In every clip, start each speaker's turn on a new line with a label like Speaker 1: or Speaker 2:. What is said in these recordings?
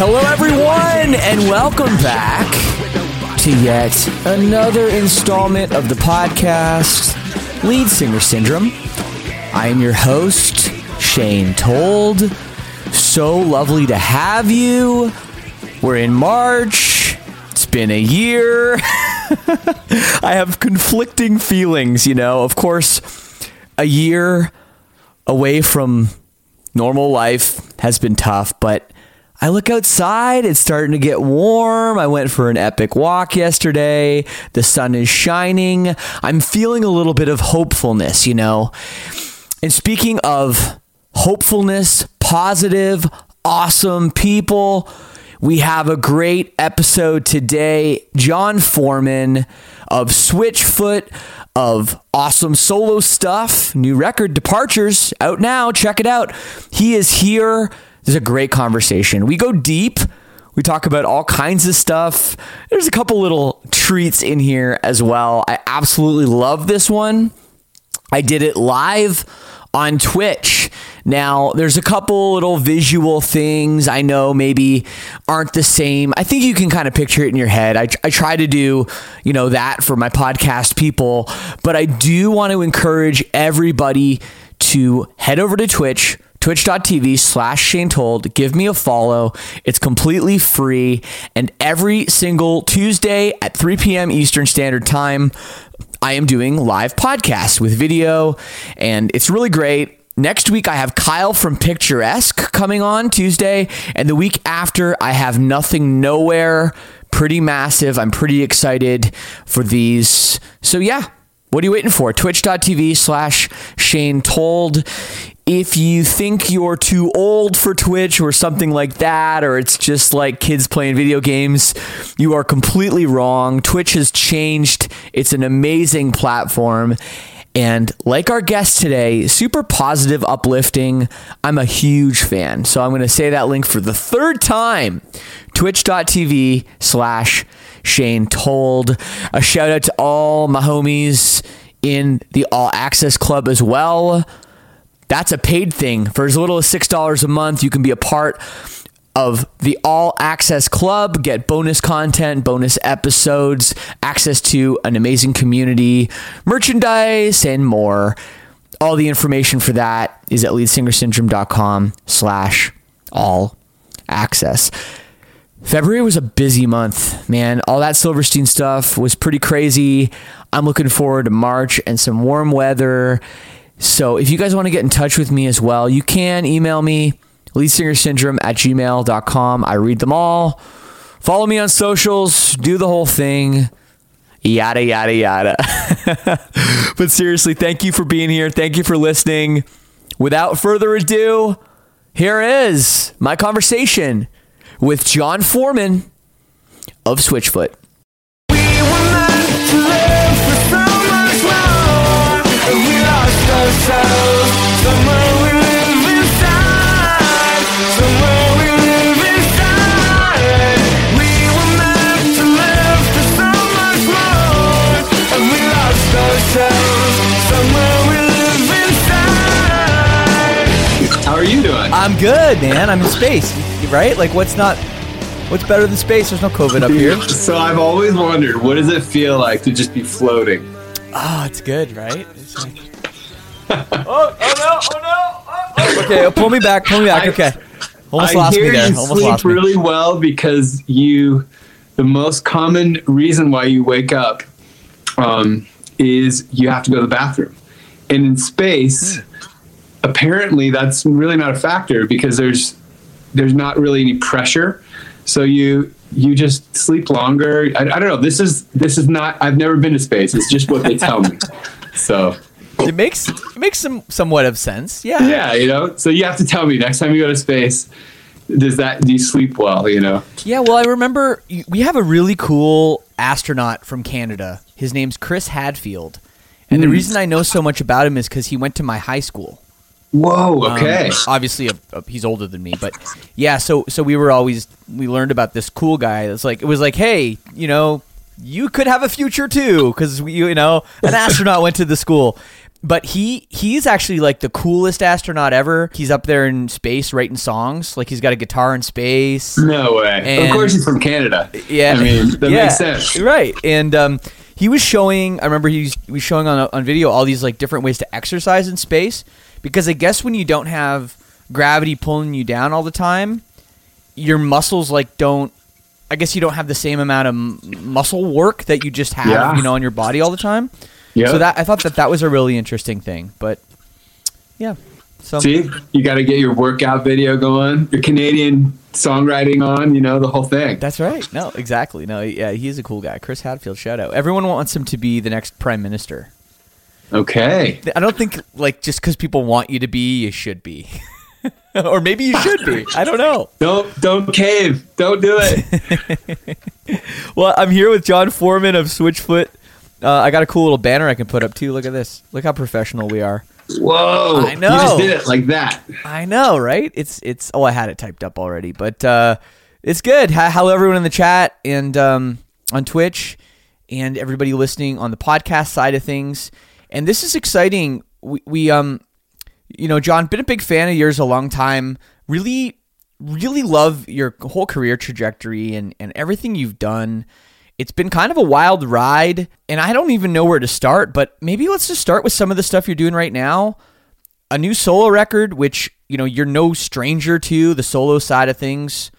Speaker 1: Hello, everyone, and welcome back to yet another installment of the podcast, Lead Singer Syndrome. I am your host, Shane Told. So lovely to have you. We're in March. It's been a year. I have conflicting feelings, you know. Of course, a year away from normal life has been tough, but I look outside, it's starting to get warm. I went for an epic walk yesterday. The sun is shining. I'm feeling a little bit of hopefulness, you know. And speaking of hopefulness, positive, awesome people, we have a great episode today. Jon Foreman of Switchfoot, of awesome solo stuff, new record Departures out now. Check it out. He is here this is a great conversation. We go deep. We talk about all kinds of stuff. There's a couple little treats in here as well. I absolutely love this one. I did it live on Twitch. Now, there's a couple little visual things I know maybe aren't the same. I think you can kind of picture it in your head. I, I try to do, you know, that for my podcast people, but I do want to encourage everybody to head over to Twitch twitch.tv slash Shane Told. Give me a follow. It's completely free. And every single Tuesday at 3 p.m. Eastern Standard Time, I am doing live podcasts with video, and it's really great. Next week, I have Kyle from Picturesque coming on Tuesday, and the week after, I have Nothing Nowhere. Pretty massive. I'm pretty excited for these. So, yeah, what are you waiting for? Twitch.tv slash Shane Told if you think you're too old for Twitch or something like that, or it's just like kids playing video games, you are completely wrong. Twitch has changed, it's an amazing platform. And like our guest today, super positive, uplifting. I'm a huge fan. So I'm going to say that link for the third time twitch.tv slash Shane Told. A shout out to all my homies in the All Access Club as well. That's a paid thing. For as little as $6 a month, you can be a part of the All Access Club, get bonus content, bonus episodes, access to an amazing community, merchandise, and more. All the information for that is at leadsingersyndrome.com slash all access. February was a busy month, man. All that Silverstein stuff was pretty crazy. I'm looking forward to March and some warm weather so if you guys want to get in touch with me as well, you can email me, leadsingersyndrome at gmail.com. I read them all. Follow me on socials, do the whole thing, yada, yada, yada. but seriously, thank you for being here. Thank you for listening. Without further ado, Here is my conversation with Jon Foreman of Switchfoot.
Speaker 2: We ourselves. Somewhere we live inside. Somewhere we live inside. We were meant to live for so much more, and we lost ourselves. Somewhere we live inside.
Speaker 3: How are you doing?
Speaker 1: I'm good, man. I'm in space, right? Like, what's not, what's better than space? There's no COVID up here.
Speaker 3: So I've always wondered, what does it feel like to just be floating?
Speaker 1: Oh, it's good, right? It's like... oh, oh no, oh no. Oh, oh. Okay, pull me back, pull me back. Okay. Almost
Speaker 3: I
Speaker 1: lost
Speaker 3: hear
Speaker 1: me there.
Speaker 3: you
Speaker 1: Almost
Speaker 3: sleep
Speaker 1: lost me.
Speaker 3: really well because you, the most common reason why you wake up um, is you have to go to the bathroom. And in space,
Speaker 1: Hmm.
Speaker 3: apparently that's really not a factor because there's there's not really any pressure. So you you just sleep longer. I, I don't know. This is this is not. I've never been to space. It's just what they tell me. So
Speaker 1: It makes it makes some somewhat of sense. Yeah.
Speaker 3: yeah, you know. So you have to tell me next time you go to space. Does that do you sleep well? You know.
Speaker 1: Yeah, well, I remember we have a really cool astronaut from Canada. His name's Chris Hadfield. And the
Speaker 3: Hmm.
Speaker 1: reason I know so much about him is because he went to my high school.
Speaker 3: Whoa.
Speaker 1: Um,
Speaker 3: Okay.
Speaker 1: obviously, a, a- he's older than me, but yeah. So so we were always we learned about this cool guy. It's like it was like, hey, you know, you could have a future too, because you know, an astronaut went to the school. But he he's actually like the coolest astronaut ever. He's up there in space writing songs. Like he's got a guitar in space.
Speaker 3: no way.
Speaker 1: and-
Speaker 3: of course, he's from Canada.
Speaker 1: Yeah,
Speaker 3: I mean that
Speaker 1: yeah,
Speaker 3: makes sense.
Speaker 1: right? And um, he was showing. I remember he was, he was showing on on video all these like different ways to exercise in space because I guess when you don't have gravity pulling you down all the time, your muscles like don't. I guess you don't have the same amount of muscle work that you just have,
Speaker 3: Yeah.
Speaker 1: you know, on your body all the time.
Speaker 3: Yeah.
Speaker 1: So that I thought that that was a really interesting thing, but yeah. So
Speaker 3: See, you got to get your workout video going, your Canadian songwriting on. You know the whole thing.
Speaker 1: That's right. No, exactly. No, yeah, he's a cool guy. Chris Hadfield, shout out. Everyone wants him to be the next prime minister.
Speaker 3: Okay.
Speaker 1: I don't think like just because people want you to be, you should be, or maybe you should be. I don't know.
Speaker 3: Don't don't cave. Don't do it.
Speaker 1: Well, I'm here with Jon Foreman of Switchfoot. Uh, I got a cool little banner I can put up too. Look at this. Look how professional we are.
Speaker 3: Whoa.
Speaker 1: I know.
Speaker 3: You just did it like that.
Speaker 1: I know, right? It's it's. Oh, I had it typed up already, but uh, it's good. Hello, everyone in the chat and um, on Twitch, and everybody listening on the podcast side of things. And this is exciting. We, we um, you know, Jon, been a big fan of yours a long time. Really, really love your whole career trajectory and and everything you've done. It's been kind of a wild ride, and I don't even know where to start. But maybe let's just start with some of the stuff you're doing right now a new solo record, which you know you're no stranger to the solo side of things.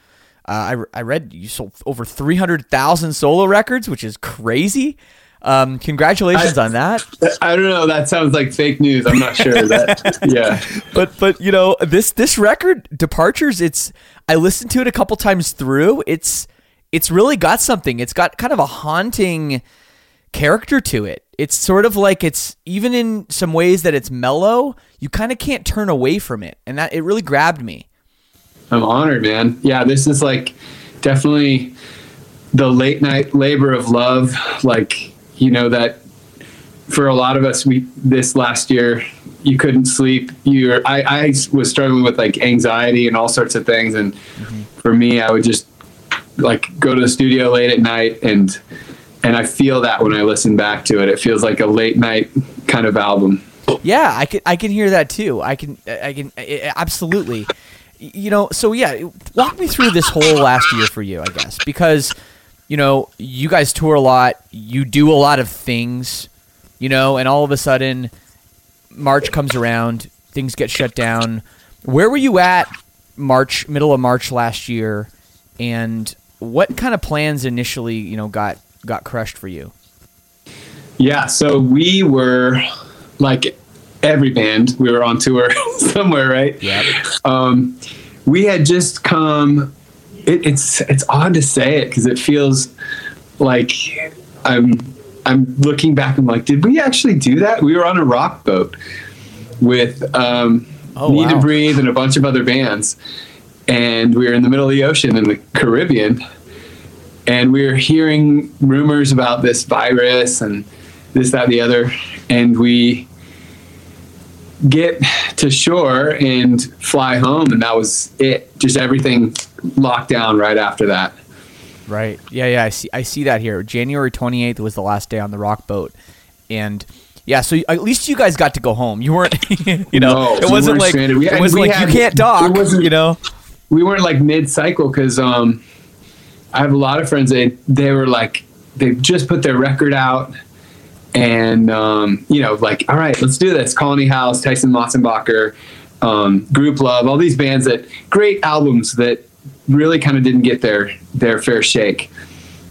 Speaker 1: Uh, I, I read you sold over three hundred thousand solo records, which is crazy. Um, congratulations
Speaker 3: I-
Speaker 1: on that.
Speaker 3: I don't know. That sounds like fake news. I'm not sure. That yeah.
Speaker 1: But but you know this this record departures. It's I listened to it a couple times through. It's it's really got something. It's got kind of a haunting character to it. It's sort of like it's even in some ways that it's mellow. You kind of can't turn away from it, and that it really grabbed me.
Speaker 3: I'm honored, man. Yeah, this is like definitely the late night labor of love. Like, you know, that for a lot of us, we this last year, you couldn't sleep. You I, I was struggling with like anxiety and all sorts of things. And mm-hmm. for me, I would just like go to the studio late at night and and I feel that when I listen back to it. It feels like a late night kind of album.
Speaker 1: Yeah, I can I can hear that too. I can I can absolutely. You know, so yeah, walk me through this whole last year for you, I guess, because you know you guys tour a lot, you do a lot of things, you know, and all of a sudden March comes around, things get shut down. Where were you at March, middle of March last year, and what kind of plans initially, you know, got got crushed for you?
Speaker 3: Yeah, so we were like every band, we were on tour somewhere, right?
Speaker 1: Yep.
Speaker 3: Um, we had just come. It, it's it's odd to say it because it feels like I'm I'm looking back. I'm like, did we actually do that? We were on a rock boat with um,
Speaker 1: Oh,
Speaker 3: Need
Speaker 1: wow.
Speaker 3: to Breathe, and a bunch of other bands. And we were in the middle of the ocean in the Caribbean, and we were hearing rumors about this virus and this, that, the other. And we get to shore and fly home, and that was it. Just everything locked down right after that.
Speaker 1: Right. Yeah, yeah. I see. I see that here. January twenty eighth was the last day on the rock boat, and yeah. So at least you guys got to go home. You weren't. You know,
Speaker 3: No,
Speaker 1: it wasn't
Speaker 3: weren't
Speaker 1: like
Speaker 3: stranded. We
Speaker 1: it wasn't like
Speaker 3: had-
Speaker 1: you can't dock.
Speaker 3: it wasn't-
Speaker 1: You know.
Speaker 3: We weren't like mid cycle because um, I have a lot of friends that they were like they just put their record out and um, you know like all right let's do this Colony House Tyson Motsenbocker um, Grouplove all these bands that great albums that really kind of didn't get their their fair shake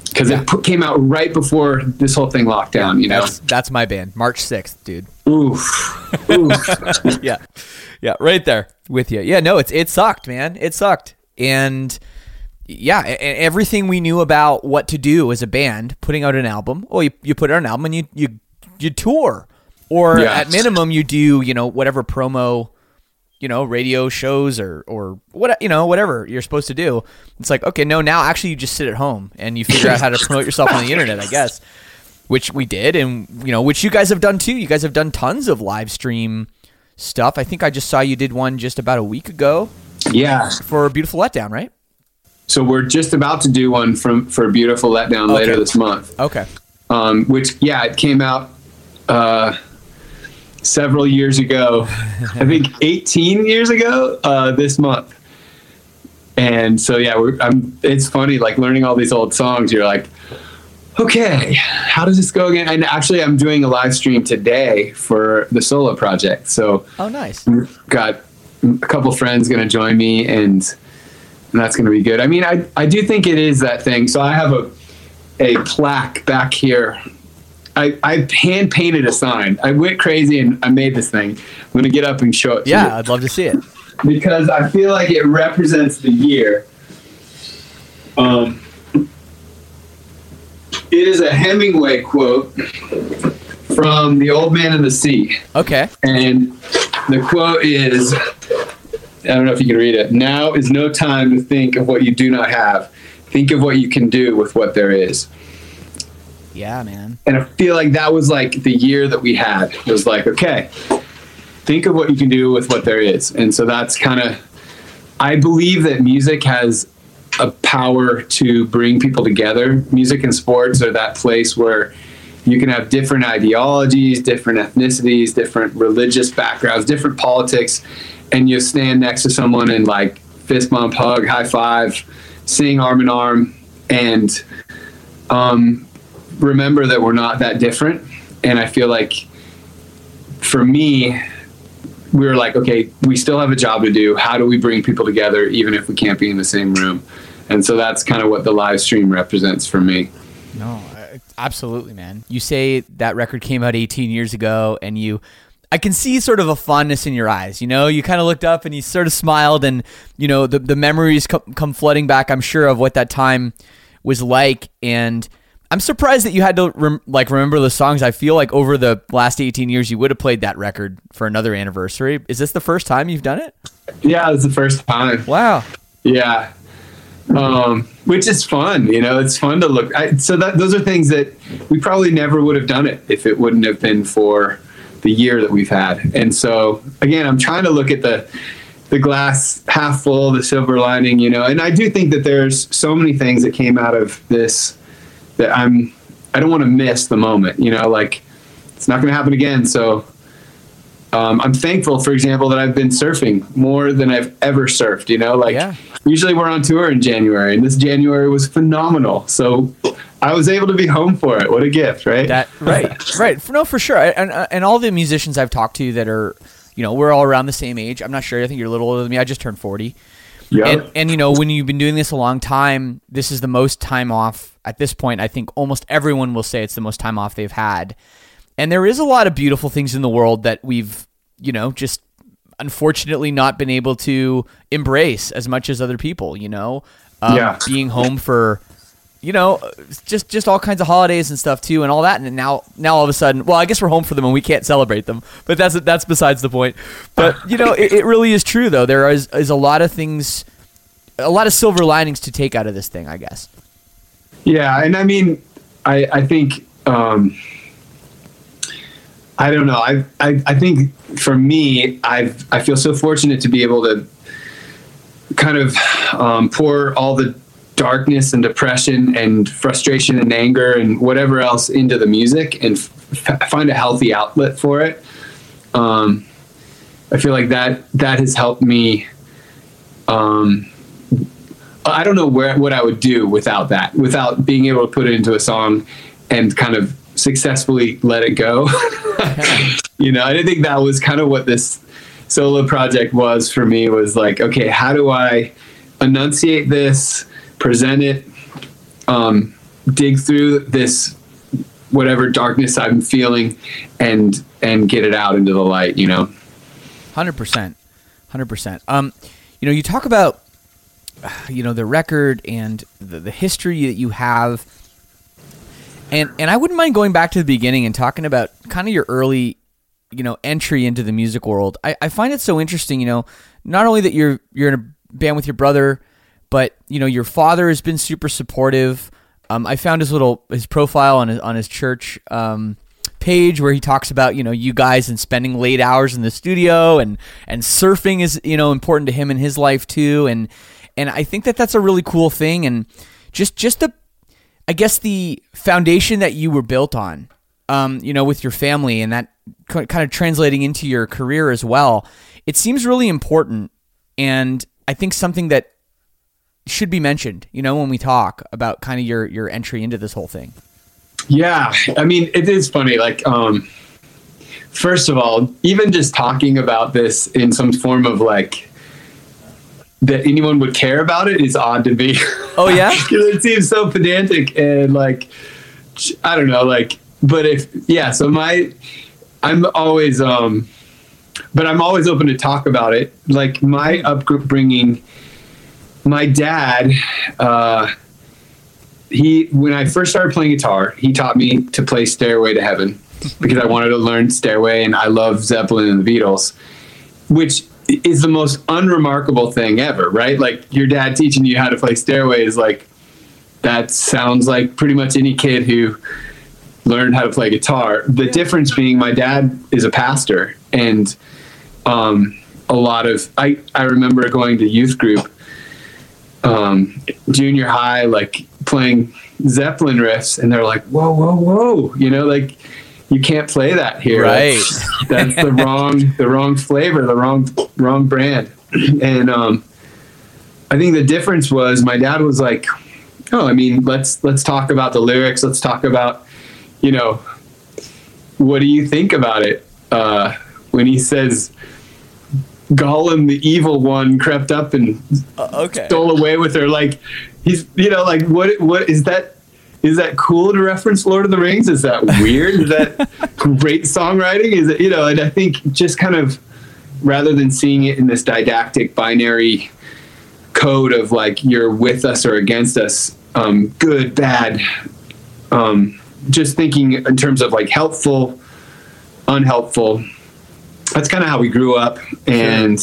Speaker 3: because
Speaker 1: Yeah.
Speaker 3: it put, came out right before this whole thing locked down you know
Speaker 1: That's that's my band. March sixth, dude.
Speaker 3: Oof oof
Speaker 1: yeah, yeah, right there with you. Yeah, no, it's it sucked, man. It sucked, and yeah, everything we knew about what to do as a band, putting out an album. Well, you, you put out an album and you you you tour, or
Speaker 3: Yeah.
Speaker 1: at minimum you do you know whatever promo, you know, radio shows or or what you know whatever you're supposed to do. It's like okay, no, now actually you just sit at home and you figure out how to promote yourself on the internet, I guess. Which we did, and you know, which you guys have done too. You guys have done tons of live stream stuff. I think I just saw you did one just about a week ago
Speaker 3: yeah
Speaker 1: for Beautiful Letdown, right?
Speaker 3: so we're just about to do one from for Beautiful Letdown later this month
Speaker 1: Okay.
Speaker 3: um, which yeah, it came out uh, several years ago. I think 18 years ago uh, this month. And so yeah, we're, I'm, it's funny like learning all these old songs. You're like, okay, how does this go again? And actually, I'm doing a live stream today for the solo project. So
Speaker 1: Oh, nice.
Speaker 3: got a couple friends going to join me and, and that's going to be good. I mean, I, I do think it is that thing. So I have a, a plaque back here. I, I hand painted a sign. I went crazy and I made this thing. I'm going to get up and show it to
Speaker 1: Yeah,
Speaker 3: you
Speaker 1: I'd love to see it.
Speaker 3: because I feel like it represents the year. Um, it is a Hemingway quote from The Old Man and the Sea.
Speaker 1: Okay.
Speaker 3: And the quote is I don't know if you can read it. Now is no time to think of what you do not have. Think of what you can do with what there is.
Speaker 1: Yeah, man.
Speaker 3: And I feel like that was like the year that we had. It was like, okay, think of what you can do with what there is. And so that's kind of, I believe that music has a power to bring people together. Music and sports are that place where you can have different ideologies, different ethnicities, different religious backgrounds, different politics, and you stand next to someone and like fist bump, hug, high five, sing arm in arm, and um, remember that we're not that different. And I feel like for me, we were like, okay, we still have a job to do. How do we bring people together, even if we can't be in the same room? And so that's kind of what the live stream represents for me.
Speaker 1: No, absolutely, man. You say that record came out 18 years ago, and you, I can see sort of a fondness in your eyes. You know, you kind of looked up and you sort of smiled, and you know the the memories come, come flooding back. I'm sure of what that time was like, and I'm surprised that you had to rem- like remember the songs. I feel like over the last 18 years, you would have played that record for another anniversary. Is this the first time you've done it?
Speaker 3: Yeah, it's the first time.
Speaker 1: Wow.
Speaker 3: Yeah. Um, which is fun, you know, it's fun to look. I, so that those are things that we probably never would have done it if it wouldn't have been for the year that we've had. And so again, I'm trying to look at the the glass half full, the silver lining, you know. And I do think that there's so many things that came out of this that I'm I don't want to miss the moment, you know, like it's not going to happen again. So um, I'm thankful, for example, that I've been surfing more than I've ever surfed. You know, like
Speaker 1: Yeah.
Speaker 3: usually we're on tour in January, and this January was phenomenal. So I was able to be home for it. What a gift, right?
Speaker 1: That right, right. For, no, for sure. And and all the musicians I've talked to that are, you know, we're all around the same age. I'm not sure. I think you're a little older than me. I just turned forty.
Speaker 3: Yeah.
Speaker 1: And and you know, when you've been doing this a long time, this is the most time off at this point. I think almost everyone will say it's the most time off they've had. And there is a lot of beautiful things in the world that we've, you know, just unfortunately not been able to embrace as much as other people. You know, um,
Speaker 3: Yeah.
Speaker 1: being home for you know, just just all kinds of holidays and stuff too, and all that. And now now all of a sudden, well, I guess we're home for them and we can't celebrate them. But that's that's besides the point. But you know, it, it really is true though. There is is a lot of things, a lot of silver linings to take out of this thing, I guess.
Speaker 3: Yeah, and I mean, I I think um, I don't know. I, I I think for me, I've I feel so fortunate to be able to kind of um, pour all the darkness and depression and frustration and anger and whatever else into the music and f- find a healthy outlet for it. Um, I feel like that that has helped me. Um, I don't know where what I would do without that, without being able to put it into a song and kind of successfully let it go. you know, I didn't think that was kind of what this solo project was for me was like, okay, how do I enunciate this, present it, um, dig through this whatever darkness I'm feeling and and get it out into the light, you know.
Speaker 1: Hundred percent, hundred percent. Um, you know, you talk about, you know, the record and the, the history that you have, and and I wouldn't mind going back to the beginning and talking about kind of your early, you know, entry into the music world. I, I find it so interesting. You know, not only that you're you're in a band with your brother, but you know, your father has been super supportive. Um, I found his little his profile on his on his church. Um, page where he talks about you know you guys and spending late hours in the studio and and surfing is you know important to him in his life too and and I think that that's a really cool thing and just just the I guess the foundation that you were built on um you know with your family and that kind of translating into your career as well it seems really important and I think something that should be mentioned you know when we talk about kind of your your entry into this whole thing
Speaker 3: Yeah, I mean, it is funny. Like, um, first of all, even just talking about this in some form of like that anyone would care about it is odd to me.
Speaker 1: Oh, yeah?
Speaker 3: 'Cause it seems so pedantic and like I don't know, like. But if yeah, so my I'm always um, but I'm always open to talk about it. Like my upbringing, my dad. uh he when I first started playing guitar, he taught me to play Stairway to Heaven because I wanted to learn Stairway and I love Zeppelin and the Beatles, which is the most unremarkable thing ever, right? Like your dad teaching you how to play Stairway is like that sounds like pretty much any kid who learned how to play guitar. The difference being my dad is a pastor and um, a lot of I, I remember going to youth group um, junior high, like playing Zeppelin riffs, and they're like, "Whoa, whoa, whoa!" You know, like you can't play that here.
Speaker 1: Right.
Speaker 3: That's, that's the wrong, the wrong flavor, the wrong, wrong brand. And um, I think the difference was my dad was like, "Oh, I mean, let's let's talk about the lyrics. Let's talk about, you know, what do you think about it?" Uh, when he says. Gollum, the evil one, crept up and
Speaker 1: okay
Speaker 3: stole away with her. Like he's, you know, like what? What is that? Is that cool to reference Lord of the Rings? Is that weird? is that great songwriting? Is it, you know? And I think just kind of rather than seeing it in this didactic binary code of like you're with us or against us, um, good, bad. Um, just thinking in terms of like helpful, unhelpful. That's kind of how we grew up, and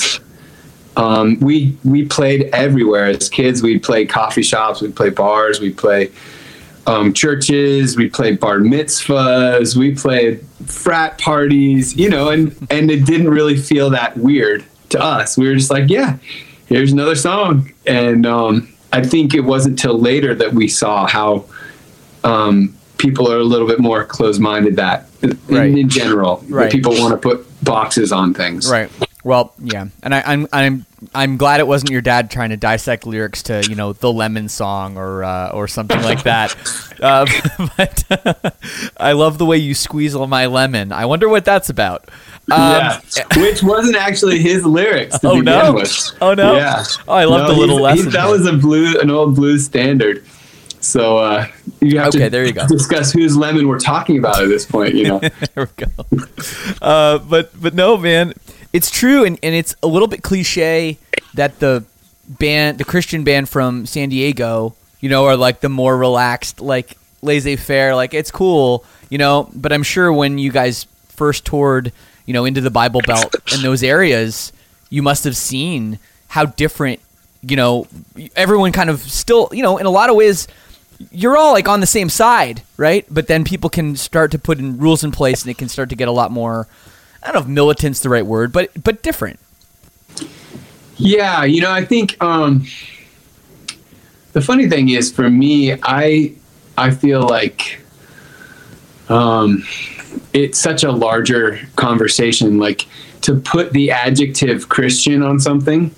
Speaker 3: um, we we played everywhere as kids. We'd play coffee shops, we'd play bars, we'd play um, churches, we played bar mitzvahs, we played frat parties, you know, and and it didn't really feel that weird to us. We were just like, yeah, here's another song, and um, I think it wasn't till later that we saw how um, people are a little bit more closed-minded that in,
Speaker 1: Right.
Speaker 3: in general,
Speaker 1: Right.
Speaker 3: people want to put boxes on things.
Speaker 1: Right. Well, yeah, and I, I'm I'm I'm glad it wasn't your dad trying to dissect lyrics to you know the Lemon song or uh, or something like that. uh, but I love the way you squeeze all my lemon. I wonder what that's about. Um,
Speaker 3: yeah, which wasn't actually his lyrics
Speaker 1: Oh, no?
Speaker 3: with.
Speaker 1: Oh, no?
Speaker 3: Yeah.
Speaker 1: Oh, I love the little
Speaker 3: he-
Speaker 1: lesson
Speaker 3: that
Speaker 1: there.
Speaker 3: was a blue, an old blues standard. So uh, you have
Speaker 1: Okay,
Speaker 3: to
Speaker 1: there you go.
Speaker 3: discuss whose lemon we're talking about at this point. You know,
Speaker 1: there we go. Uh, but but no, man, it's true, and, and it's a little bit cliche that the band, the Christian band from San Diego, you know, are like the more relaxed, like laissez faire, like it's cool, you know. But I'm sure when you guys first toured, you know, into the Bible Belt in those areas, you must have seen how different, you know, everyone kind of still, you know, in a lot of ways, you're all like on the same side, right? But then people can start to put in rules in place, and it can start to get a lot more. I don't know if militant's the right word, but but different.
Speaker 3: Yeah, you know, I think um, the funny thing is for me, I I feel like um, it's such a larger conversation. Like to put the adjective Christian on something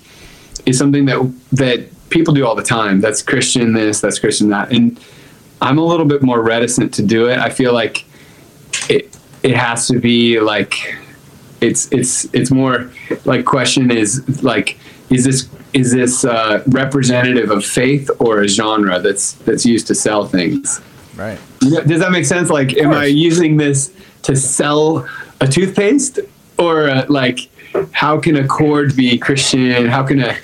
Speaker 3: is something that that people do all the time. That's Christian this, that's Christian that, and I'm a little bit more reticent to do it. I feel like it it has to be like it's it's it's more like question is like is this is this uh, representative of faith or a genre that's that's used to sell things?
Speaker 1: Right.
Speaker 3: Does that make sense? Like, am I using this to sell a toothpaste, or uh, like, how can a chord be Christian? How can a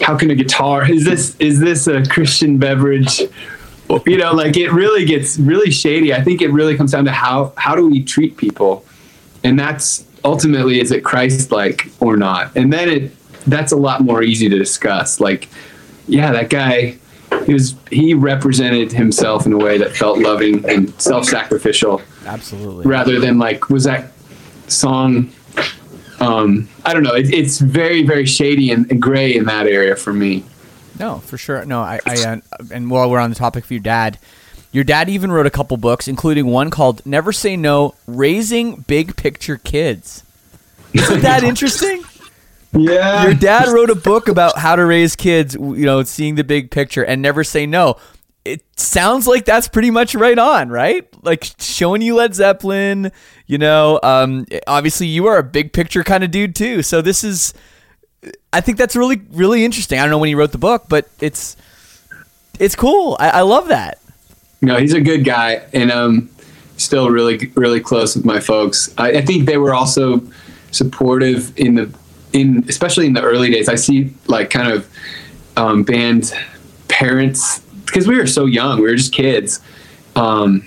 Speaker 3: how can a guitar? Is this is this a Christian beverage? You know, like it really gets really shady. I think it really comes down to how how do we treat people, and that's ultimately is it Christ like or not? And then it that's a lot more easy to discuss. Like, yeah, that guy he was he represented himself in a way that felt loving and self-sacrificial
Speaker 1: Absolutely.
Speaker 3: rather than like was that song um i don't know it, it's very very shady and, and gray in that area for me
Speaker 1: No, for sure. No, I, I uh, and while we're on the topic of your dad, your dad even wrote a couple books, including one called "Never Say No: Raising Big Picture Kids." Isn't that interesting?
Speaker 3: yeah
Speaker 1: Your dad wrote a book about how to raise kids, you know, seeing the big picture and never say no. It sounds like that's pretty much right on, right? Like showing you Led Zeppelin, you know, um, obviously you are a big picture kind of dude too. So this is, I think that's really, really interesting. I don't know when he wrote the book, but it's, it's cool. I, I love that.
Speaker 3: no he's a good guy and um still really really close with my folks I, I think they were also supportive in the in especially in the early days i see like kind of um, band parents because we were so young we were just kids um,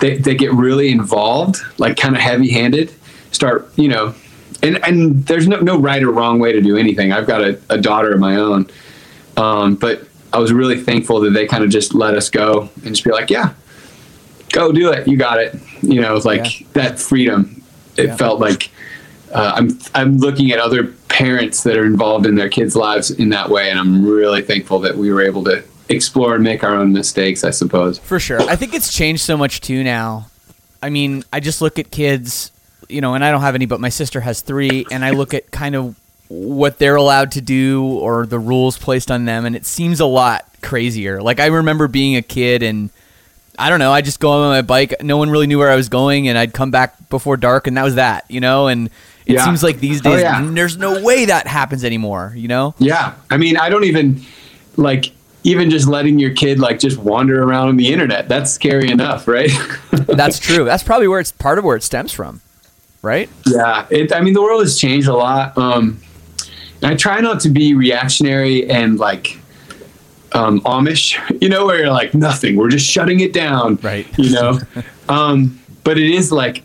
Speaker 3: they, they get really involved like kind of heavy handed start you know and and there's no, no right or wrong way to do anything i've got a, a daughter of my own um, but i was really thankful that they kind of just let us go and just be like yeah go do it you got it you know like
Speaker 1: Yeah.
Speaker 3: that freedom it
Speaker 1: Yeah.
Speaker 3: felt like uh, I'm I'm looking at other parents that are involved in their kids' lives in that way, and I'm really thankful that we were able to explore and make our own mistakes. I suppose.
Speaker 1: For sure. I think it's changed so much too now. I mean, I just look at kids, you know, and I don't have any, but my sister has three, and I look at kind of what they're allowed to do or the rules placed on them, and it seems a lot crazier. Like, I remember being a kid and I don't know, I just go on my bike. No one really knew where I was going, and I'd come back before dark, and that was that, you know? And it
Speaker 3: Yeah.
Speaker 1: seems like these
Speaker 3: Oh,
Speaker 1: days,
Speaker 3: yeah.
Speaker 1: there's no way that happens anymore, you know?
Speaker 3: Yeah, I mean, I don't even like even just letting your kid like just wander around on the internet. That's scary enough, right?
Speaker 1: That's true. That's probably where it's part of where it stems from, right?
Speaker 3: Yeah, it, I mean, the world has changed a lot. Um, and I try not to be reactionary and like um, Amish, you know, where you're like, nothing, we're just shutting it down.
Speaker 1: Right.
Speaker 3: You know? um, but it is like,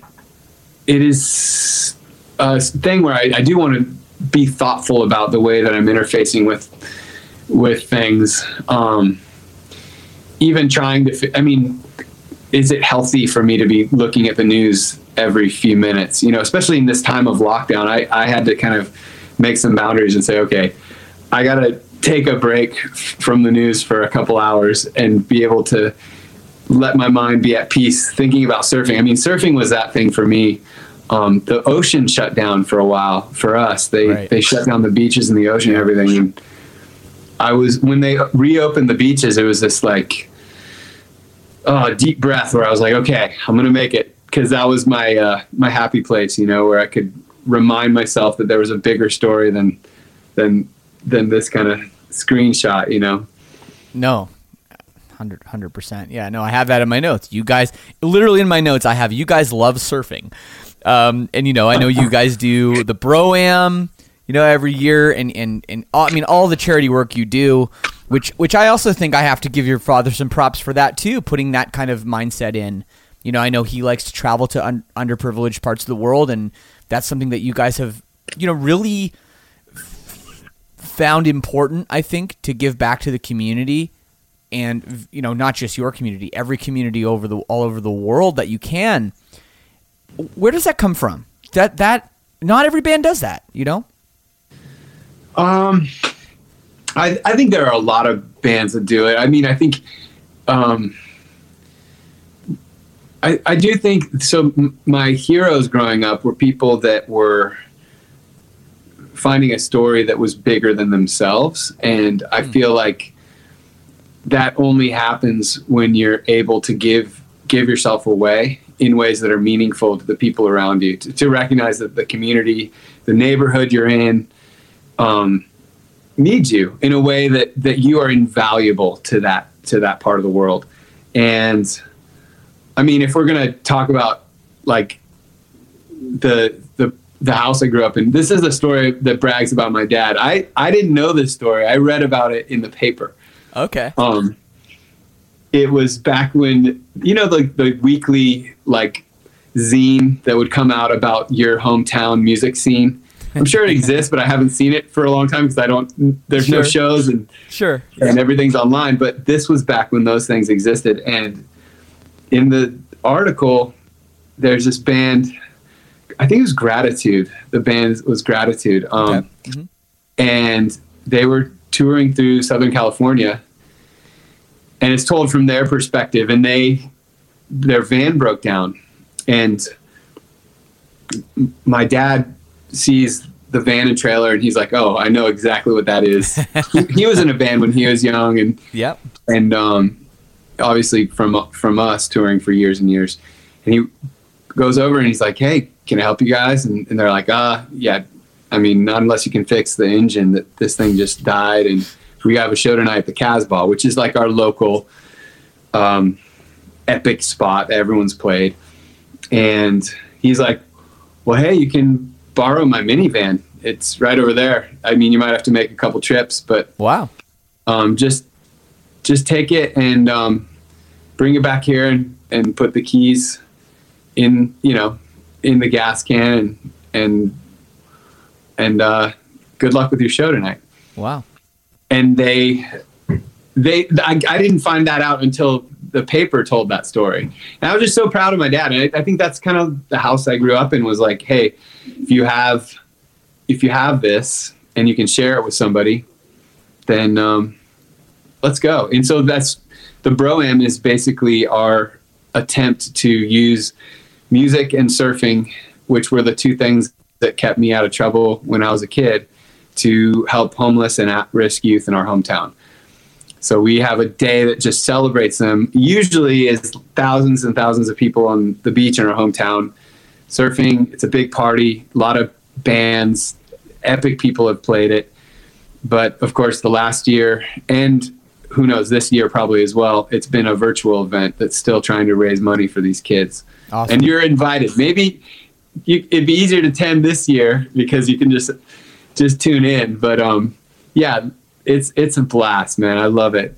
Speaker 3: it is a thing where I, I do want to be thoughtful about the way that I'm interfacing with with things. Um, even trying to, I mean, is it healthy for me to be looking at the news every few minutes? You know, especially in this time of lockdown, I, I had to kind of make some boundaries and say, okay, I got to take a break from the news for a couple hours and be able to let my mind be at peace thinking about surfing. I mean, surfing was that thing for me. Um, the ocean shut down for a while for us. They
Speaker 1: Right.
Speaker 3: they shut down the beaches and the ocean and everything. And I was when they reopened the beaches, it was this like oh, deep breath where I was like, okay, I'm gonna make it because that was my uh, my happy place, you know, where I could remind myself that there was a bigger story than than than this kind of screenshot, you know.
Speaker 1: No. 100 percent. Yeah, no, I have that in my notes. You guys, literally in my notes, I have you guys love surfing, um, and you know, I know you guys do the bro am, you know, every year, and and and all, I mean, all the charity work you do. which which I also think I have to give your father some props for that too, putting that kind of mindset in. You know, I know he likes to travel to un- underprivileged parts of the world, and that's something that you guys have, you know, really found important. I think to give back to the community, and you know, not just your community, every community over the all over the world that you can. Where does that come from? That that not every band does that, you know.
Speaker 3: Um, I I think there are a lot of bands that do it. I mean, I think, um, I I do think so. m- My heroes growing up were people that were finding a story that was bigger than themselves, and I feel like that only happens when you're able to give give yourself away in ways that are meaningful to the people around you to, to recognize that the community the neighborhood you're in um, needs you in a way that that you are invaluable to that to that part of the world. And i mean if we're going to talk about like the the the house i grew up in this is a story that brags about my dad. I i didn't know this story. I read about it in the paper.
Speaker 1: Okay.
Speaker 3: um it was back when you know the the weekly like zine that would come out about your hometown music scene i'm sure it exists but i haven't seen it for a long time because i don't there's no shows and
Speaker 1: Sure.
Speaker 3: and everything's online. But this was back when those things existed. And in the article there's this band i think it was gratitude. The band was gratitude um,
Speaker 1: Okay. Mhm.
Speaker 3: and they were touring through southern california. And it's told from their perspective and they their van broke down. And my dad sees the van and trailer and he's like oh i know exactly what that is he, was in a band when he was young and
Speaker 1: Yep.
Speaker 3: and um, obviously from from us touring for years and years. And he goes over and he's like, "Hey, can I help you guys?" And, and they're like, "Ah, yeah. I mean, not unless you can fix the engine. That this thing just died, and we have a show tonight at the Casbah, which is like our local um, epic spot that everyone's played." And he's like, "Well, hey, you can borrow my minivan. It's right over there. I mean, you might have to make a couple trips, but
Speaker 1: Wow.
Speaker 3: um, just just take it and um, bring it back here and, and put the keys in you know in the gas can and and and uh, good luck with your show tonight
Speaker 1: Wow.
Speaker 3: and they they I, I didn't find that out until the paper told that story. And i was just so proud of my dad. And I, I think that's kind of the house i grew up in was like hey if you have if you have this and you can share it with somebody then um, let's go. And so that's the Bro-Am is basically our attempt to use music and surfing which were the two things that kept me out of trouble when i was a kid to help homeless and at-risk youth in our hometown. So we have a day that just celebrates them. Usually is thousands and thousands of people on the beach in our hometown surfing. It's a big party, a lot of bands, epic people have played it. But of course the last year and who knows this year probably as well, it's been a virtual event that's still trying to raise money for these kids.
Speaker 1: Awesome.
Speaker 3: And you're invited. Maybe you, it'd be easier to attend this year because you can just just tune in. But um, yeah, it's it's a blast, man. I love it.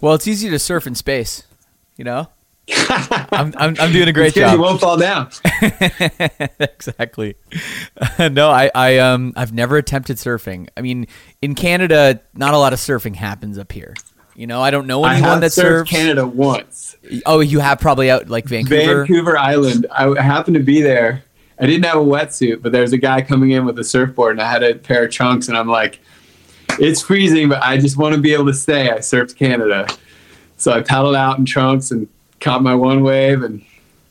Speaker 1: Well, it's easy to surf in space. You know. I'm, I'm, I'm doing a great
Speaker 3: job. You won't fall down.
Speaker 1: exactly. no, I, I um I've never attempted surfing. I mean, in Canada, not a lot of surfing happens up here. You know, I don't know anyone that
Speaker 3: surfed
Speaker 1: surfs.
Speaker 3: Canada once.
Speaker 1: Oh, you have probably out like Vancouver.
Speaker 3: Vancouver Island. I happened to be there. I didn't have a wetsuit, but there's a guy coming in with a surfboard, and I had a pair of trunks, and I'm like, it's freezing, but I just want to be able to stay. I surfed Canada, so I paddled out in trunks and caught my one wave and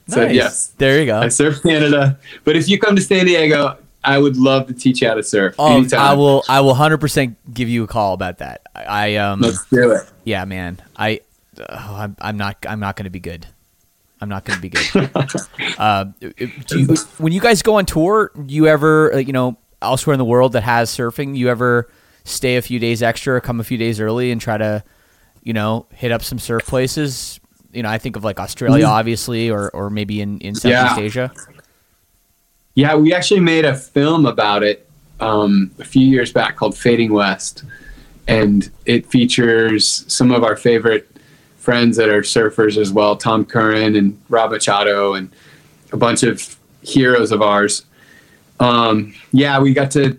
Speaker 3: said yes.
Speaker 1: There you go.
Speaker 3: I surf Canada, but if you come to San Diego, I would love to teach you how to surf.
Speaker 1: Oh,
Speaker 3: anytime.
Speaker 1: I will. I will hundred percent give you a call about that. I, I um.
Speaker 3: Let's do it.
Speaker 1: Yeah, man. I. Oh, I'm, I'm not. I'm not going to be good. I'm not going to be good. uh, do you, when you guys go on tour, you ever, you know, elsewhere in the world that has surfing, you ever stay a few days extra, or come a few days early, and try to, you know, hit up some surf places? You know, I think of like Australia, obviously, or or maybe in in Southeast
Speaker 3: Yeah.
Speaker 1: Asia.
Speaker 3: Yeah, we actually made a film about it um, a few years back called Fading West, and it features some of our favorite friends that are surfers as well, Tom Curren and Rob Machado and a bunch of heroes of ours. Um, yeah, we got to,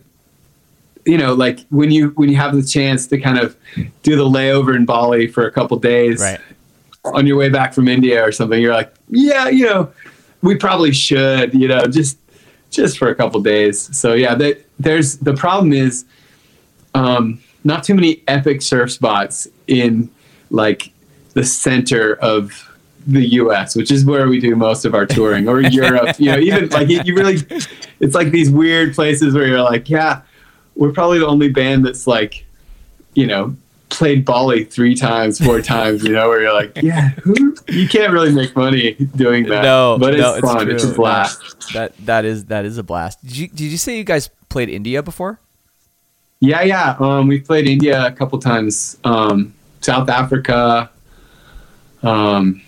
Speaker 3: you know, like when you when you have the chance to kind of do the layover in Bali for a couple days
Speaker 1: Right.
Speaker 3: on your way back from India or something, you're like, yeah, you know, we probably should, you know, just just for a couple days. So yeah, that there's the problem is um, not too many epic surf spots in like the center of the U.S., which is where we do most of our touring, or Europe. You know, even like you you really, it's like these weird places where you're like, yeah, we're probably the only band that's like, you know, played Bali three times, four times. You know, where you're like, yeah, who? You can't really make money doing that.
Speaker 1: No,
Speaker 3: but it's
Speaker 1: no, it's
Speaker 3: fun. It's,
Speaker 1: true.
Speaker 3: a blast.
Speaker 1: That that is that is a blast. Did you did you say you guys played India before?
Speaker 3: Yeah, yeah. Um, we played India a couple times. Um, South Africa. Um,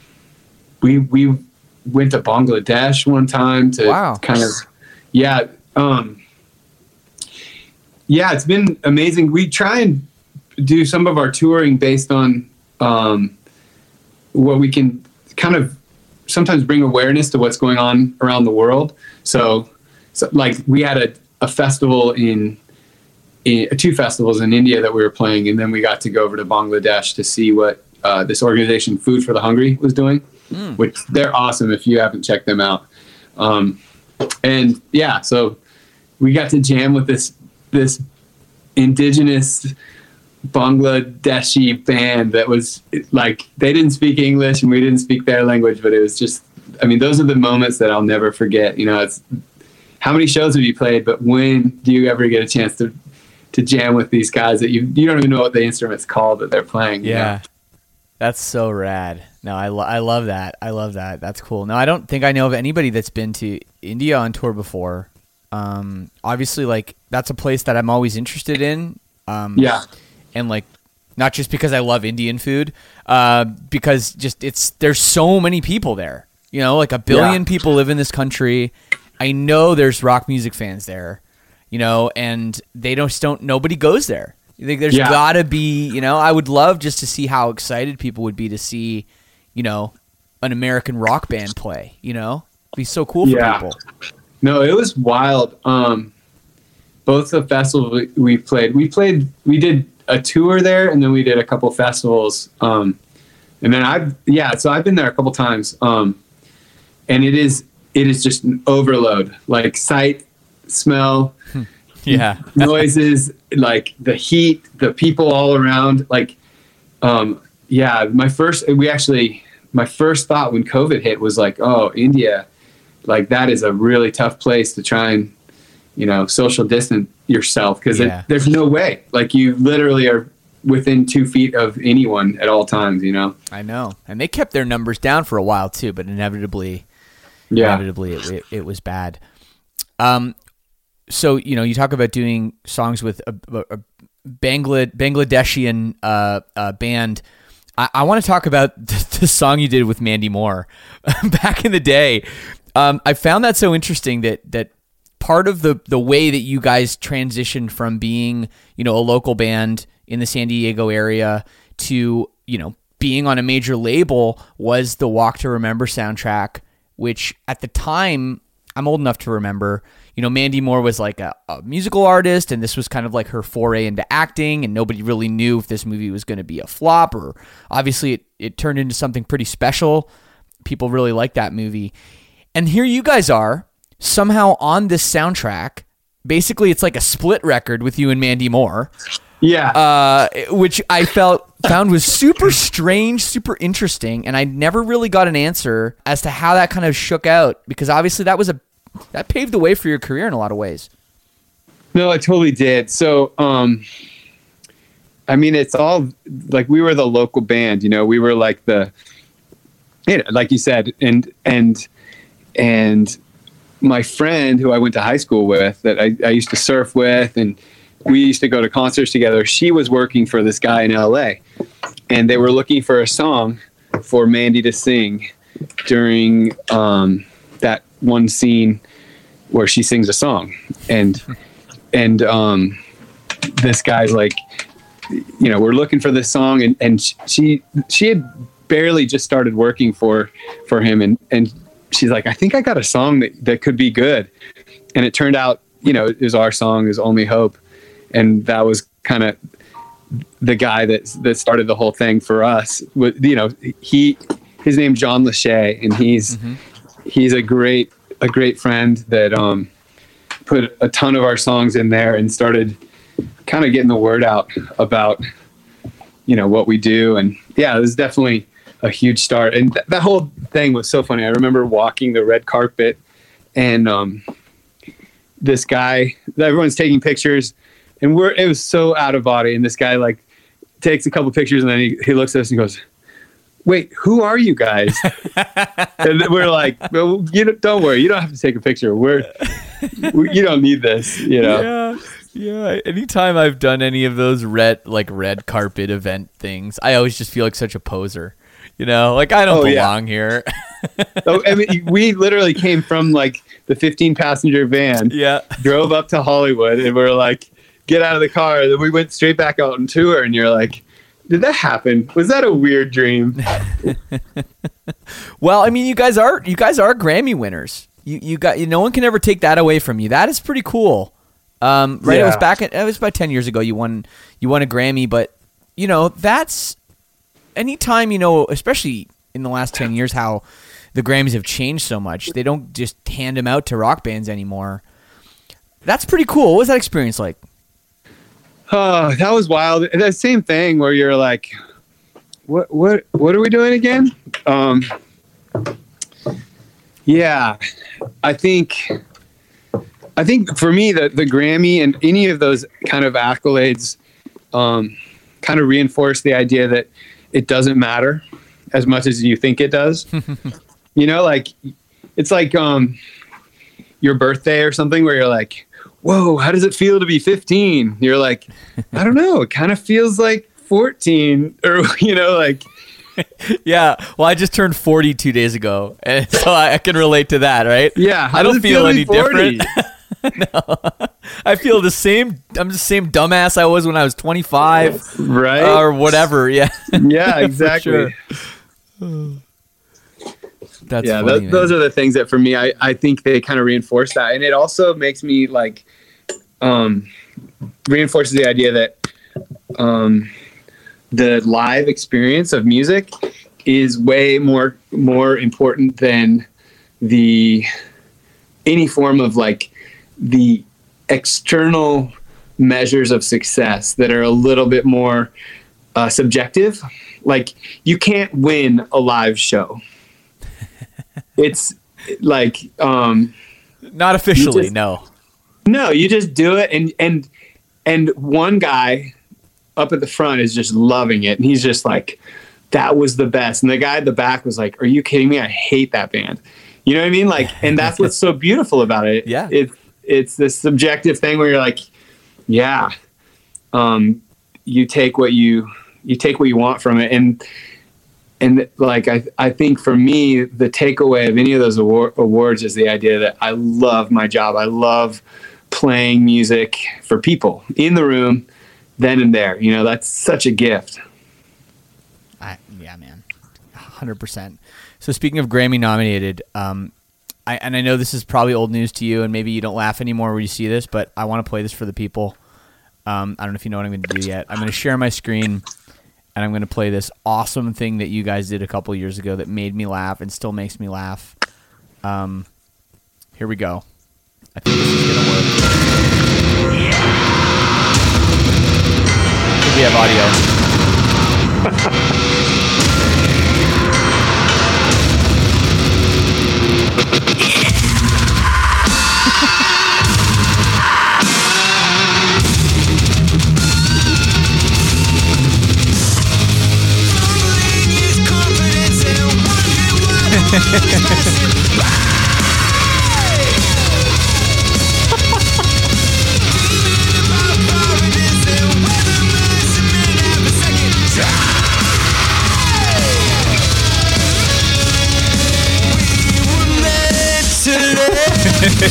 Speaker 3: we we went to Bangladesh one time to
Speaker 1: Wow.
Speaker 3: kind of yeah. Um, yeah, it's been amazing. We try and do some of our touring based on um, what we can kind of sometimes bring awareness to what's going on around the world. So, so like we had a, a festival in, in two festivals in India that we were playing, and then we got to go over to Bangladesh to see what uh, this organization, Food for the Hungry, was doing. Which they're awesome if you haven't checked them out. Um, and yeah, so we got to jam with this this indigenous Bangladeshi band that was like they didn't speak English and we didn't speak their language, but it was just I mean those are the moments that I'll never forget. You know, it's how many shows have you played, but when do you ever get a chance to to jam with these guys that you you don't even know what the instrument's called that they're playing? you know?
Speaker 1: That's so rad. No, I, lo- I love that. I love that. That's cool. No, I don't think I know of anybody that's been to India on tour before. Um, obviously, like that's a place that I'm always interested in. Um,
Speaker 3: Yeah.
Speaker 1: and like not just because I love Indian food, uh, because just it's there's so many people there. You know, like a billion
Speaker 3: Yeah.
Speaker 1: people live in this country. I know there's rock music fans there. You know, and they don't don't nobody goes there. You think there's
Speaker 3: Yeah.
Speaker 1: gotta be, you know, I would love just to see how excited people would be to see, you know, an American rock band play. You know, It'd be so cool for
Speaker 3: Yeah.
Speaker 1: people.
Speaker 3: No, it was wild. Um, both the festivals we, we played, we played, we did a tour there, and then we did a couple festivals. Um, and then I've yeah, so I've been there a couple times. Um, and it is it is just an overload, like sight, smell,
Speaker 1: Yeah,
Speaker 3: noises, like the heat, the people all around. Like, um, yeah, my first, we actually, my first thought when COVID hit was like, oh, India, like that is a really tough place to try and, you know, social distance yourself because
Speaker 1: Yeah.
Speaker 3: there's no way. Like, you literally are within two feet of anyone at all times, you know?
Speaker 1: I know. And they kept their numbers down for a while too, but inevitably,
Speaker 3: Yeah.
Speaker 1: inevitably it, it, it was bad. Um, so you know, you talk about doing songs with a, a, a Bangla, Bangladeshian uh, uh, band. I, I want to talk about the, the song you did with Mandy Moore back in the day. Um, I found that so interesting that that part of the the way that you guys transitioned from being you know a local band in the San Diego area to you know being on a major label was the Walk to Remember soundtrack, which at the time I'm old enough to remember. You know, Mandy Moore was like a, a musical artist, and this was kind of like her foray into acting, and nobody really knew if this movie was going to be a flop or obviously it, it turned into something pretty special. People really liked that movie. And here you guys are, somehow on this soundtrack. Basically, it's like a split record with you and Mandy Moore,
Speaker 3: Yeah.
Speaker 1: uh, which I felt found was super strange, super interesting, and I never really got an answer as to how that kind of shook out because obviously that was a that paved the way for your career in a lot of ways.
Speaker 3: No, I totally did. So, um, I mean, it's all like we were the local band, you know, we were like the, you know, like you said, and, and, and my friend who I went to high school with that I, I used to surf with, and we used to go to concerts together. She was working for this guy in LA and they were looking for a song for Mandy to sing during, um, that one scene where she sings a song. And and um, this guy's like, you know, we're looking for this song, and and she she had barely just started working for for him, and and she's like, I think I got a song that that could be good, and it turned out, you know, it was our song, is Only Hope, and that was kind of the guy that that started the whole thing for us. You know, he his name's John Lachey, and he's he's a great a great friend that um put a ton of our songs in there and started kind of getting the word out about you know what we do. And yeah it was definitely a huge start and th- that whole thing was so funny i remember walking the red carpet and um this guy everyone's taking pictures and we're it was so out of body and this guy like takes a couple pictures and then he, he looks at us and goes wait who are you guys and we're like well, you don't, don't worry you don't have to take a picture we're we, you don't need this you know
Speaker 1: Yeah. Yeah. Anytime I've done any of those red like red carpet event things, I always just feel like such a poser. You know, like I don't
Speaker 3: Oh, yeah.
Speaker 1: belong here.
Speaker 3: Oh, I mean, we literally came from like the 15 passenger van,
Speaker 1: yeah.
Speaker 3: drove up to Hollywood, and we're like, get out of the car. And then we went straight back out on tour, and you're like, did that happen? Was that a weird dream?
Speaker 1: Well, I mean, you guys are you guys are Grammy winners. You you got you, no one can ever take that away from you. That is pretty cool. Um, right? It was back. At, it was about ten years ago. You won you won a Grammy, but you know that's anytime you know, especially in the last ten years, how the Grammys have changed so much. They don't just hand them out to rock bands anymore. That's pretty cool. What was that experience like?
Speaker 3: Oh, that was wild. That same thing where you're like, what, what, what are we doing again? Um, yeah, I think, I think for me, the, the Grammy and any of those kind of accolades, um, kind of reinforce the idea that it doesn't matter as much as you think it does. you know, like it's like, um, your birthday or something where you're like, whoa, how does it feel to be 15? You're like, I don't know. It kind of feels like 14 or, you know, like,
Speaker 1: Yeah. Well, I just turned forty two days ago, and so I, I can relate to that. Right?
Speaker 3: yeah,
Speaker 1: I don't feel
Speaker 3: to
Speaker 1: any
Speaker 3: 40?
Speaker 1: different. I feel the same. I'm the same dumbass I was when I was 25
Speaker 3: right?
Speaker 1: or whatever. Yeah,
Speaker 3: yeah, exactly.
Speaker 1: sure. that's
Speaker 3: yeah,
Speaker 1: funny,
Speaker 3: tho- those are the things that for me, I, I think they kind of reinforce that. And it also makes me like, um, reinforces the idea that, um, the live experience of music is way more, more important than the, any form of like the external measures of success that are a little bit more uh, subjective. Like you can't win a live show. it's like um,
Speaker 1: not officially.
Speaker 3: just-
Speaker 1: no.
Speaker 3: no, you just do it, and and and one guy up at the front is just loving it, and he's just like, "That was the best," and the guy at the back was like, "Are you kidding me? I hate that band." You know what I mean? Like, and that's what's so beautiful about it.
Speaker 1: Yeah.
Speaker 3: it's it's this subjective thing where you're like, yeah, um, you take what you you take what you want from it, and and like I I think for me the takeaway of any of those award, awards is the idea that I love my job. I love playing music for people in the room, then and there. You know, that's such a gift.
Speaker 1: I, yeah, man, hundred percent. So speaking of Grammy nominated, um, I, and I know this is probably old news to you, and maybe you don't laugh anymore when you see this, but I want to play this for the people. Um, I don't know if you know what I'm going to do yet. I'm going to share my screen, and I'm going to play this awesome thing that you guys did a couple years ago that made me laugh and still makes me laugh. Um, here we go. I think this is going to work. We have audio.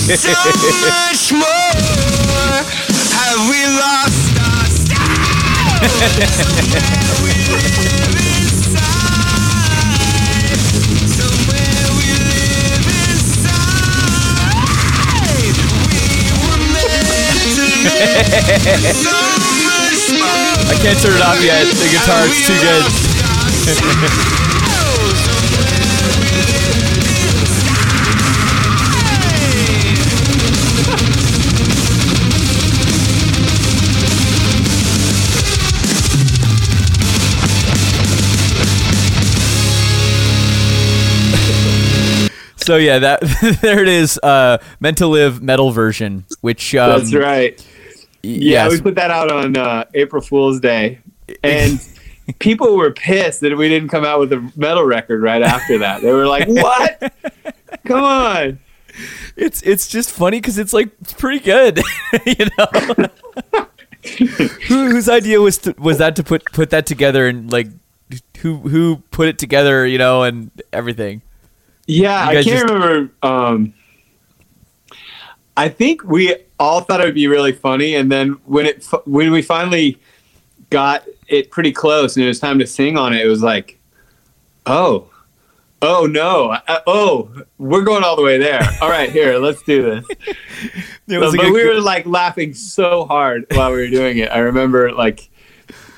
Speaker 2: so much more have we lost our style
Speaker 1: I can't turn it off yet. The guitar is too good. So yeah, that there it is. Uh, meant to live metal version, which um,
Speaker 3: That's right. Yeah,
Speaker 1: yes.
Speaker 3: we put that out on uh, April Fool's Day, and people were pissed that we didn't come out with a metal record right after that. They were like, "What? Come on!"
Speaker 1: It's it's just funny because it's like it's pretty good, you know. who, whose idea was to, was that to put put that together and like who who put it together, you know, and everything.
Speaker 3: Yeah, I can't
Speaker 1: just-
Speaker 3: remember. Um, I think we all thought it would be really funny, and then when it when we finally got it pretty close and it was time to sing on it, it was like, oh, oh no, uh, oh, we're going all the way there. All right, here, let's do this.
Speaker 1: It was
Speaker 3: but we were like laughing so hard while we were doing it. I remember like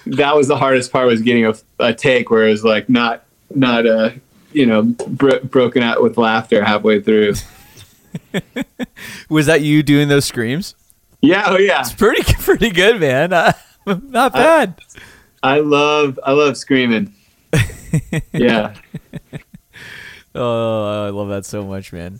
Speaker 3: that was the hardest part was getting a, a take where it was like not not uh you know bro- broken out with laughter halfway through.
Speaker 1: was that you doing those screams?
Speaker 3: Yeah, oh yeah.
Speaker 1: It's pretty pretty good, man. Uh, not bad.
Speaker 3: I love I love screaming. Yeah.
Speaker 1: oh, I love that so much, man.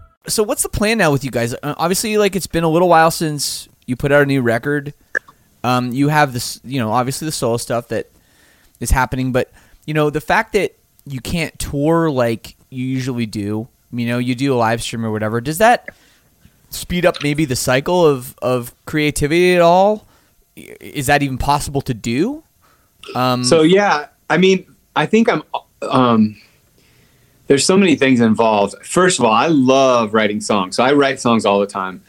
Speaker 1: So what's the plan now with you guys? Uh, obviously, like it's been a little while since you put out a new record. Um, you have this, you know, obviously the solo stuff that is happening, but you know the fact that you can't tour like you usually do. You know, you do a live stream or whatever. Does that speed up maybe the cycle of of creativity at all? Is that even possible to do? Um,
Speaker 3: So yeah, I mean, I think I'm um there's so many things involved. First of all, I love writing songs. So I write songs all the time.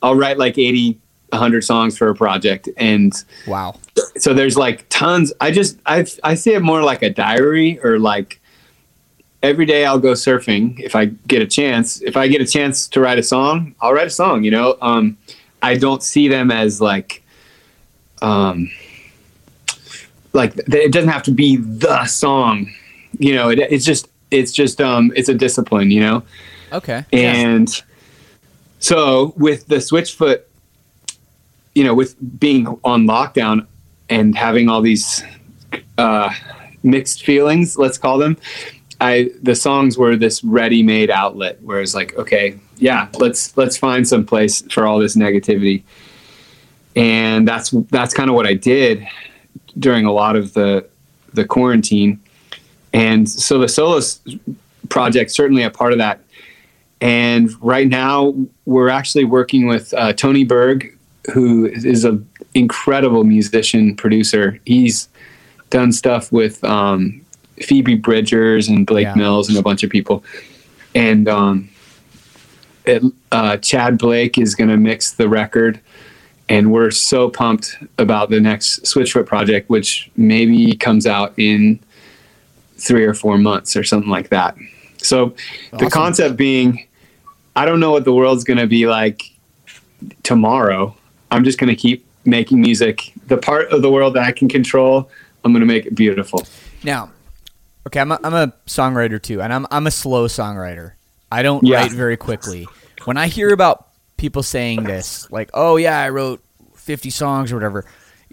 Speaker 3: I'll write like 80 100 songs for a project and
Speaker 1: wow.
Speaker 3: so there's like tons i just i i see it more like a diary or like every day i'll go surfing if i get a chance if i get a chance to write a song i'll write a song you know um i don't see them as like um like it doesn't have to be the song you know it, it's just it's just um it's a discipline you know?
Speaker 1: Okay.
Speaker 3: and so with the switch foot, you know, with being on lockdown and having all these uh, mixed feelings, let's call them, I the songs were this ready-made outlet where it's like, okay, yeah, let's let's find some place for all this negativity, and that's that's kind of what I did during a lot of the the quarantine, and so the solo s- project certainly a part of that and right now, we're actually working with uh, Tony Berg, who is an incredible musician producer. He's done stuff with um, Phoebe Bridgers and Blake
Speaker 1: Yeah.
Speaker 3: Mills and a bunch of people. And um, it, uh, Chad Blake is going to mix the record. And we're so pumped about the next Switchfoot project, which maybe comes out in three or four months or something like that. So the concept being, I don't know what the world's going to be like tomorrow. I'm just going to keep making music. The part of the world that I can control, I'm going to make it beautiful.
Speaker 1: Now, okay, I'm a, I'm a songwriter too, and I'm I'm a slow songwriter. I don't
Speaker 3: Yeah.
Speaker 1: write very quickly. When I hear about people saying this, like, "Oh yeah, I wrote 50 songs or whatever,"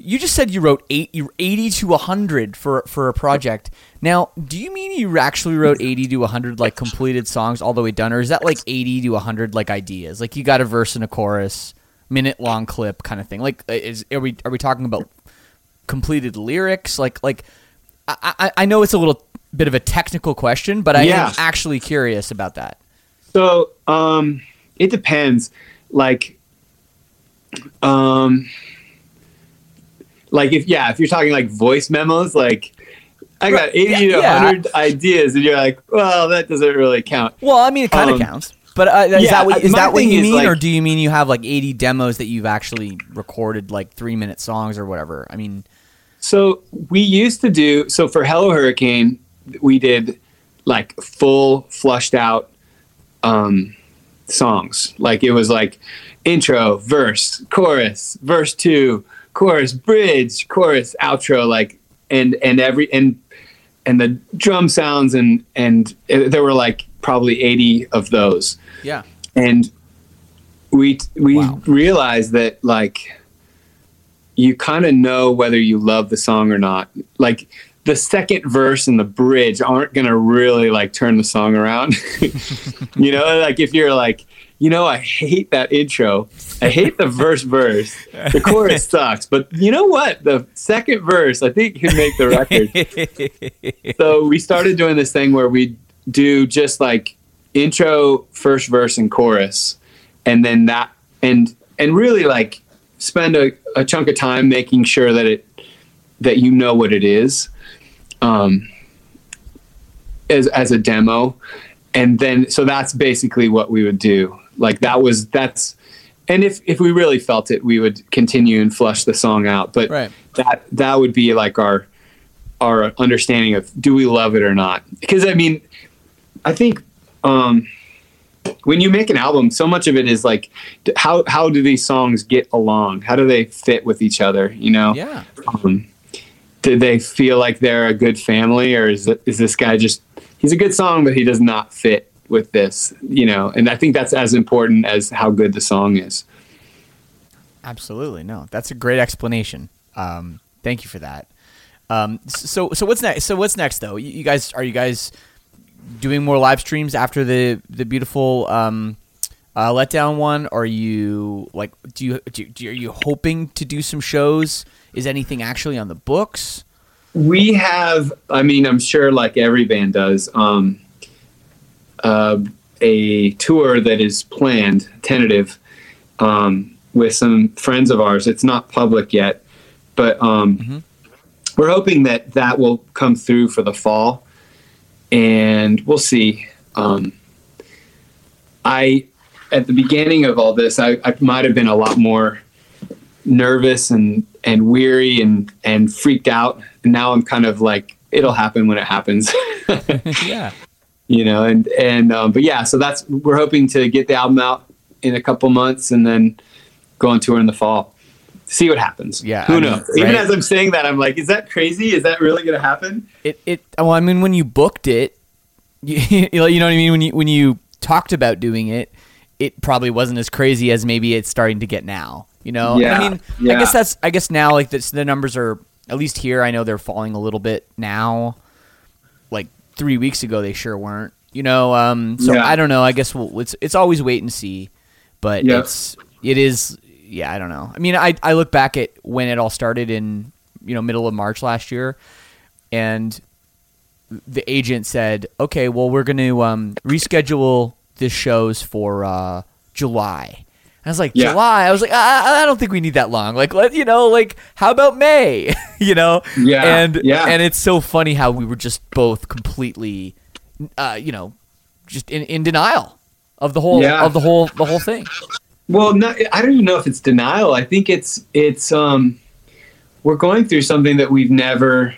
Speaker 1: you just said you wrote eight, you 80 to 100 for for a project. Now, do you mean you actually wrote 80 to 100 like completed songs all the way done, or is that like 80 to 100 like ideas? Like you got a verse and a chorus, minute long clip kind of thing. Like, uh, is are we are we talking about completed lyrics? Like like I, I, I know it's a little bit of a technical question, but I
Speaker 3: Yeah.
Speaker 1: am actually curious about that.
Speaker 3: So um, it depends. Like, um, like if yeah, if you're talking like voice memos, like I got eighty
Speaker 1: yeah,
Speaker 3: to
Speaker 1: yeah.
Speaker 3: hundred ideas, and you're like, well, that doesn't really count.
Speaker 1: Well, I mean, it kind of
Speaker 3: Um,
Speaker 1: counts. But uh, is
Speaker 3: yeah,
Speaker 1: that what, is that what you mean, or do you mean you have like 80 demos that you've actually recorded, like three minute songs or whatever? I mean,
Speaker 3: So we used to do so for Hello Hurricane, we did like full flushed out um, songs. Like it was like intro, verse, chorus, verse two, chorus, bridge, chorus, outro, like and and every and and the drum sounds and and it, there were like probably 80 of those.
Speaker 1: Yeah,
Speaker 3: and we we
Speaker 1: Wow.
Speaker 3: realized that like you kind of know whether you love the song or not. Like the second verse and the bridge aren't gonna really like turn the song around. You know like if you're like you know i hate that intro. I hate the verse verse. The chorus sucks but you know what? The second verse i think can make the record. So we started doing this thing where we do just like intro first verse and chorus and then that and and really like spend a, a chunk of time making sure that it that you know what it is um as as a demo. And then so that's basically what we would do like that was that's and if if we really felt it we would continue and flush the song out but
Speaker 1: Right.
Speaker 3: that that would be like our our understanding of do we love it or not because i mean i think um when you make an album so much of it is like how how do these songs get along how do they fit with each other you know
Speaker 1: yeah.
Speaker 3: um, do they feel like they're a good family or is, it, is this guy just he's a good song but he does not fit with this you know and i think that's as important as how good the song is
Speaker 1: Absolutely, no. That's a great explanation. Um, thank you for that. Um, so, so what's next? So, what's next though? You, you guys, are you guys doing more live streams after the the beautiful um, uh, letdown one? Are you like, do you, do, do are you hoping to do some shows? Is anything actually on the books?
Speaker 3: we have i mean i'm sure like every band does um uh, a tour that is planned tentative um with some friends of ours. It's not public yet but um we're hoping that that will come through for the fall and we'll see. Um i at the beginning of all this i, I might have been a lot more nervous and and weary and and freaked out. And now i'm kind of like it'll happen when it happens.
Speaker 1: Yeah.
Speaker 3: You know and and um, but yeah so that's we're hoping to get the album out in a couple months and then go on tour in the fall see what happens
Speaker 1: Yeah,
Speaker 3: who
Speaker 1: I mean,
Speaker 3: knows even
Speaker 1: right.
Speaker 3: as i'm saying that i'm like is that crazy is that really gonna happen
Speaker 1: It it well, I mean, when you booked it, you, you know what I mean. When you when you talked about doing it, it probably wasn't as crazy as maybe it's starting to get now. You know,
Speaker 3: Yeah,
Speaker 1: I mean, I guess that's I guess now like this, the numbers are at least here. I know they're falling a little bit now. Three weeks ago, they sure weren't. You know, um, so
Speaker 3: Yeah.
Speaker 1: I don't know. I guess we'll, it's it's always wait and see, but
Speaker 3: Yeah.
Speaker 1: it's it is yeah. I don't know. I mean, I I look back at when it all started in you know middle of March last year, and the agent said, "Okay, well, we're going to um, reschedule the shows for uh, July." I was like,
Speaker 3: Yeah.
Speaker 1: "July?" I was like, I, "I don't think we need that long. Like, let you know, like, how about May? you know?"
Speaker 3: Yeah,
Speaker 1: And
Speaker 3: yeah.
Speaker 1: and it's so funny how we were just both completely, uh, you know, just in, in denial of the whole
Speaker 3: Yeah.
Speaker 1: of the whole the whole thing.
Speaker 3: Well, no, I don't even know if it's denial. I think it's it's um we're going through something that we've never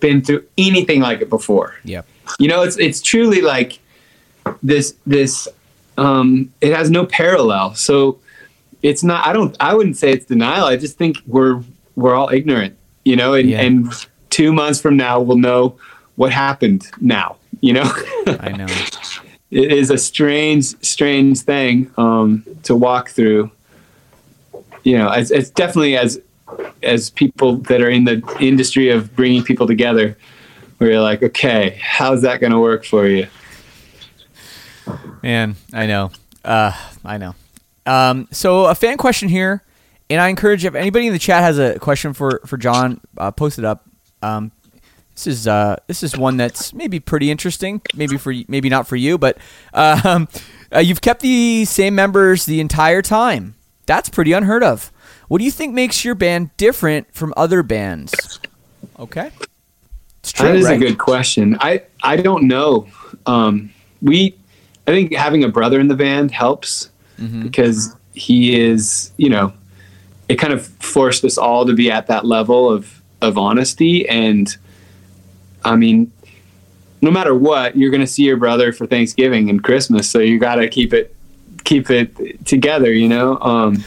Speaker 3: been through anything like it before.
Speaker 1: Yeah.
Speaker 3: You know, it's it's truly like this this um it has no parallel. So it's not I don't I wouldn't say it's denial. I just think we're we're all ignorant, you know, and
Speaker 1: Yeah.
Speaker 3: and 2 months from now we'll know what happened now, you know?
Speaker 1: I know.
Speaker 3: it is a strange, strange thing um, to walk through. You know, it's, it's definitely as as people that are in the industry of bringing people together, where you're like, okay, how's that going to work for you?
Speaker 1: Man, I know. Uh, I know. Um, so a fan question here, and I encourage if anybody in the chat has a question for for Jon, uh, post it up. Um, this is uh, this is one that's maybe pretty interesting. Maybe for maybe not for you, but um, uh, you've kept the same members the entire time. That's pretty unheard of. What do you think makes your band different from other bands? Okay, it's true.
Speaker 3: That is
Speaker 1: right?
Speaker 3: a good question. I I don't know. Um, we, I think having a brother in the band helps
Speaker 1: Mm-hmm.
Speaker 3: because he is, you know, it kind of forced us all to be at that level of of honesty. And I mean, no matter what, you're going to see your brother for Thanksgiving and Christmas, so you got to keep it keep it together, you know. Um,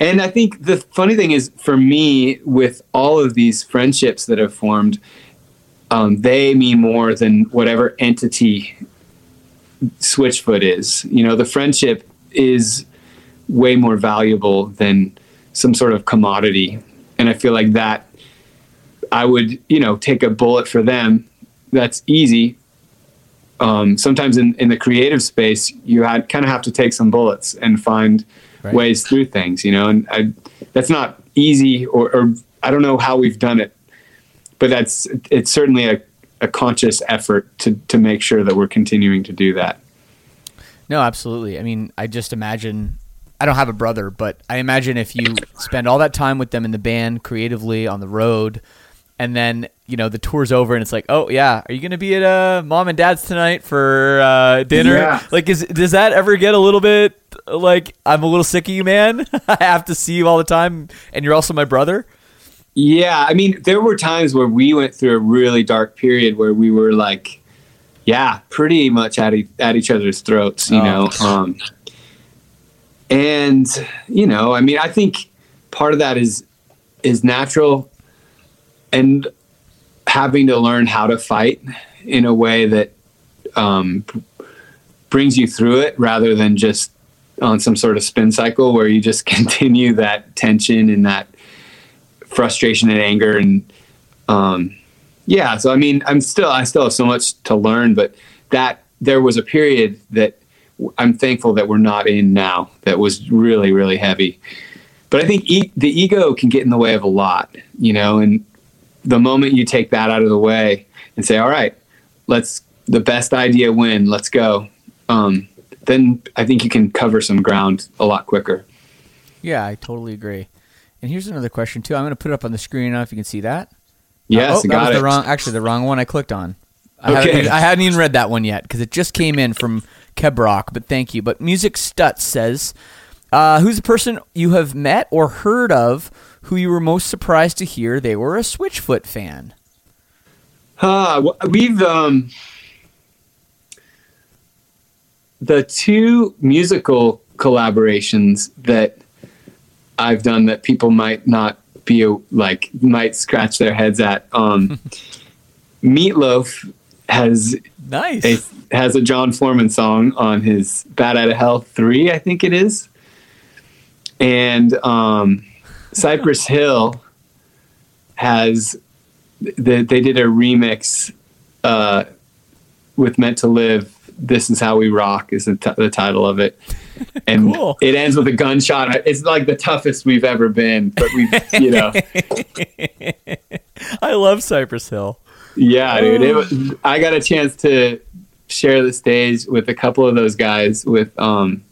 Speaker 3: and I think the funny thing is, for me, with all of these friendships that have formed, um, they mean more than whatever entity Switchfoot is. You know, the friendship is way more valuable than some sort of commodity. And I feel like that I would, you know, take a bullet for them. That's easy. Um, sometimes in, in the creative space, you had kind of have to take some bullets and find
Speaker 1: Right.
Speaker 3: ways through things, you know, and I, that's not easy or, or I don't know how we've done it, but that's, it's certainly a, a conscious effort to, to make sure that we're continuing to do that.
Speaker 1: No, absolutely. I mean, I just imagine. I don't have a brother, but I imagine if you spend all that time with them in the band, creatively on the road, and then you know the tour's over, and it's like, oh yeah, are you gonna be at uh, mom and dad's tonight for uh, dinner?
Speaker 3: Yeah.
Speaker 1: Like, is does that ever get a little bit like I'm a little sick of you, man? I have to see you all the time, and you're also my brother.
Speaker 3: Yeah, I mean, there were times where we went through a really dark period where we were like, yeah, pretty much at e- at each other's throats, you
Speaker 1: Oh.
Speaker 3: know. Um, and you know, I mean, I think part of that is is natural, and having to learn how to fight in a way that um, brings you through it, rather than just on some sort of spin cycle where you just continue that tension and that frustration and anger and um yeah so i mean i'm still i still have so much to learn but that there was a period that i'm thankful that we're not in now that was really really heavy but i think e- the ego can get in the way of a lot you know and the moment you take that out of the way and say all right let's the best idea win let's go um then i think you can cover some ground a lot quicker
Speaker 1: Yeah, I totally agree. And here's another question too. I'm going to put it up on the screen. I don't know if you can see that.
Speaker 3: yes
Speaker 1: oh,
Speaker 3: I
Speaker 1: that
Speaker 3: got it
Speaker 1: the wrong. Actually, the wrong one I clicked on. I,
Speaker 3: Okay.
Speaker 1: haven't, even- I hadn't even read that one yet because it just came in from Kebrock. But thank you. But Music Stutz says, uh, "Who's the person you have met or heard of who you were most surprised to hear they were a Switchfoot fan?"
Speaker 3: Uh, we've um, the two musical collaborations that I've done that people might not be like might scratch their heads at. Um, Meatloaf has
Speaker 1: Nice.
Speaker 3: a has a Jon Foreman song on his Bat Out of Hell three, I think it is, and um, Cypress Hill has the, they did a remix uh, with Meant to Live. This is how we rock is the, t- the title of it, and
Speaker 1: Cool.
Speaker 3: it ends with a gunshot. It's like the toughest we've ever been, but we, you know,
Speaker 1: I love Cypress Hill.
Speaker 3: yeah, dude. It I got a chance to share the stage with a couple of those guys. With um,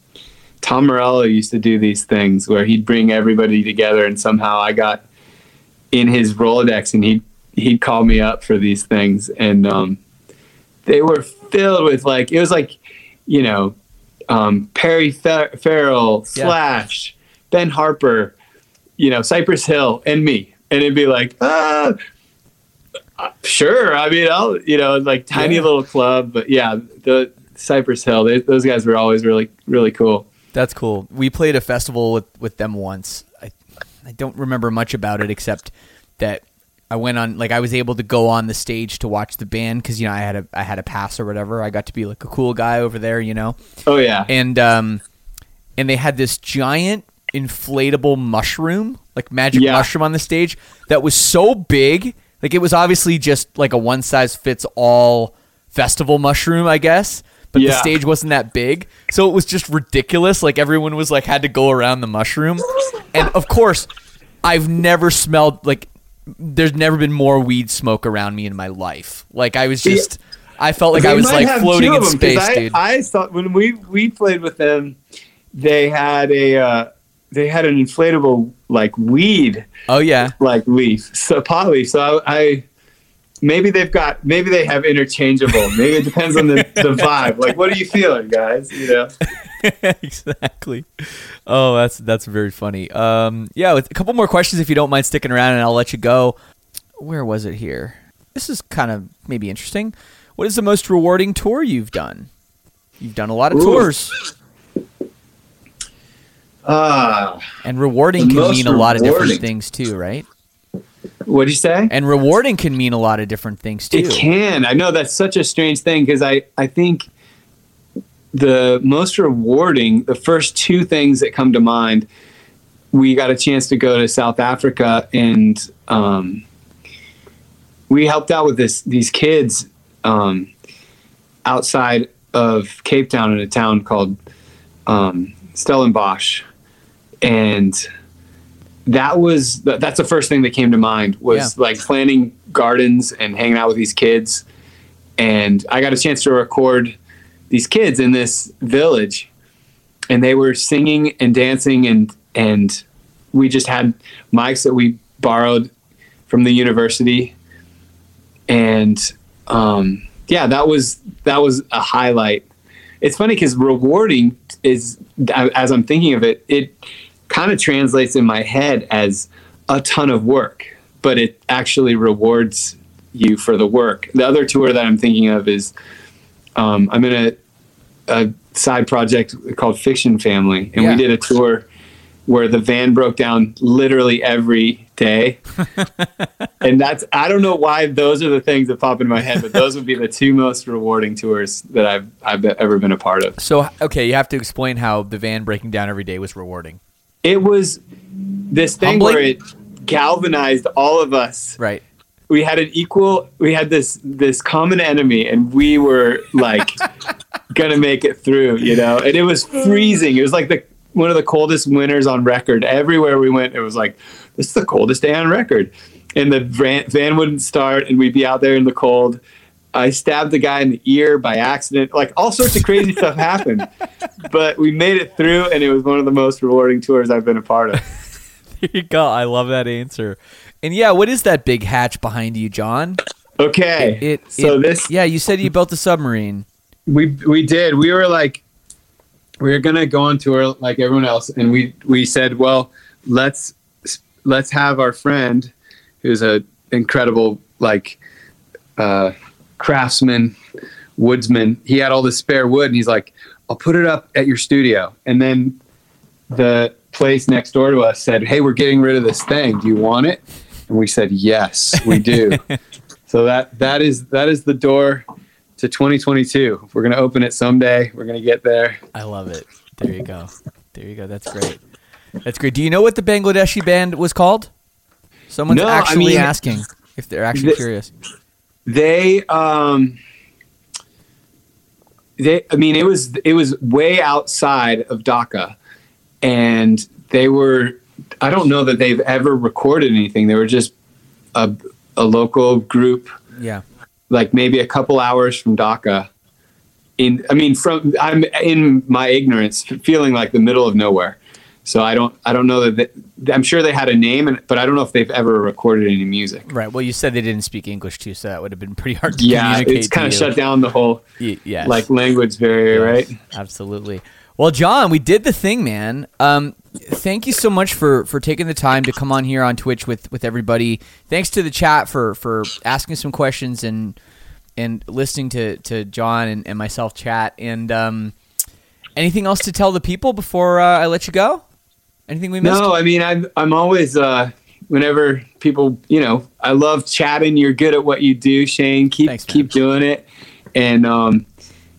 Speaker 3: Tom Morello used to do these things where he'd bring everybody together, and somehow I got in his Rolodex, and he'd he'd call me up for these things, and um, they were filled with like it was like you know um, Perry Fer- Farrell,
Speaker 1: Yeah.
Speaker 3: Slash, Ben Harper, you know Cypress Hill, and me, and it'd be like ah. uh, Sure, I mean, I'll you know, like tiny
Speaker 1: Yeah.
Speaker 3: little club, but yeah, the Cypress Hill, they, those guys were always really, really cool.
Speaker 1: That's cool. We played a festival with, with them once. I I don't remember much about it except that I went on like I was able to go on the stage to watch the band because you know I had a I had a pass or whatever. I got to be like a cool guy over there, you know.
Speaker 3: Oh yeah,
Speaker 1: And um and they had this giant inflatable mushroom, like magic
Speaker 3: Yeah.
Speaker 1: mushroom on the stage that was so big, like it was obviously just like a one size fits all festival mushroom, I guess. but the stage wasn't that big, so it was just ridiculous. Like everyone was like had to go around the mushroom, and of course, I've never smelled like there's never been more weed smoke around me in my life. Like I was just, I felt like I was like floating in
Speaker 3: of 'em, 'cause
Speaker 1: space,
Speaker 3: I,
Speaker 1: dude.
Speaker 3: I saw when we we played with them, they had a uh, they had an inflatable like weed
Speaker 1: oh yeah,
Speaker 3: like leaf, so pot leaf. So I, I maybe they've got maybe they have interchangeable. Maybe it depends on the, the vibe. Like, what are you feeling, guys? You know.
Speaker 1: exactly. Oh, that's that's very funny. Um, yeah, with a couple more questions if you don't mind sticking around, and I'll let you go. Where was it here? This is kind of maybe interesting. What is the most rewarding tour you've done? You've done a lot of
Speaker 3: Ooh.
Speaker 1: tours,
Speaker 3: Ah,
Speaker 1: and rewarding can mean a lot of different things too, right?
Speaker 3: what do you say?
Speaker 1: And rewarding can mean a lot of different things too.
Speaker 3: It can. I know that's such a strange thing because I, I think the most rewarding, the first two things that come to mind, we got a chance to go to South Africa and um, we helped out with this these kids um, outside of Cape Town in a town called um, Stellenbosch, and that was that's the first thing that came to mind was like planting gardens and hanging out with these kids. And i got a chance to record these kids in this village and they were singing and dancing and and we just had mics that we borrowed from the university. And um, yeah that was that was a highlight. It's funny because rewarding is as i'm thinking of it it kind of translates in my head as a ton of work but it actually rewards you for the work. The other tour that i'm thinking of is um, i'm in a, a side project called fiction family and
Speaker 1: Yeah.
Speaker 3: we did a tour where the van broke down literally every day and that's i don't know why those are the things that pop in my head but those would be the two most rewarding tours that i've i've ever been a part of
Speaker 1: So okay, you have to explain how the van breaking down every day was rewarding.
Speaker 3: it was this thing
Speaker 1: Humbling?
Speaker 3: where it galvanized all of us
Speaker 1: Right.
Speaker 3: We had an equal we had this this common enemy and we were like gonna make it through you know? And it was freezing. It was like the one of the coldest winters on record. Everywhere we went it was like this is the coldest day on record. And the van, van wouldn't start and we'd be out there in the cold. I stabbed the guy in the ear by accident. Like all sorts of crazy stuff happened. But we made it through and it was one of the most rewarding tours i've been a part of.
Speaker 1: There you go. I love that answer. And yeah, what is that big hatch behind you, Jon?
Speaker 3: okay
Speaker 1: It.
Speaker 3: so
Speaker 1: it-
Speaker 3: this
Speaker 1: Yeah, you said you built a submarine.
Speaker 3: we we did. We were like, we were gonna go on tour like everyone else, and we we said, well, let's let's have our friend, who's a incredible like uh, craftsman, woodsman. He had all this spare wood, and he's like, I'll put it up at your studio, and then the place next door to us said, hey, we're getting rid of this thing. Do you want it? And we said, yes, we do. so that that is that is the door to 2022. We're gonna open it someday. We're gonna get there.
Speaker 1: I love it. There you go. There you go. That's great. That's great. Do you know what the Bangladeshi band was called? Someone's
Speaker 3: No, I
Speaker 1: actually
Speaker 3: mean-
Speaker 1: asking if they're actually curious.
Speaker 3: They um they I mean it was it was way outside of Dhaka and they were I don't know that they've ever recorded anything. They were just a a local group
Speaker 1: Yeah.
Speaker 3: like maybe a couple hours from Dhaka. In, I mean, from I'm in my ignorance, feeling like the middle of nowhere. So I don't, I don't know that. They, I'm sure they had a name, and, but I don't know if they've ever recorded any music.
Speaker 1: Right. Well, you said they didn't speak English too, so that would have been pretty hard to
Speaker 3: Yeah, it's kind of
Speaker 1: to
Speaker 3: shut down the whole
Speaker 1: Y- yes.
Speaker 3: like language barrier,
Speaker 1: Yes,
Speaker 3: right?
Speaker 1: Absolutely. Well, Jon, we did the thing, man. Um, thank you so much for for taking the time to come on here on Twitch with with everybody. Thanks to the chat for for asking some questions and and listening to to Jon and, and myself chat. And um, anything else to tell the people before uh, I let you go? Anything we missed?
Speaker 3: No, I mean, I'm I'm always uh, whenever people, you know, I love chatting. You're good at what you do, Shane. Keep
Speaker 1: Thanks,
Speaker 3: keep doing it, and um,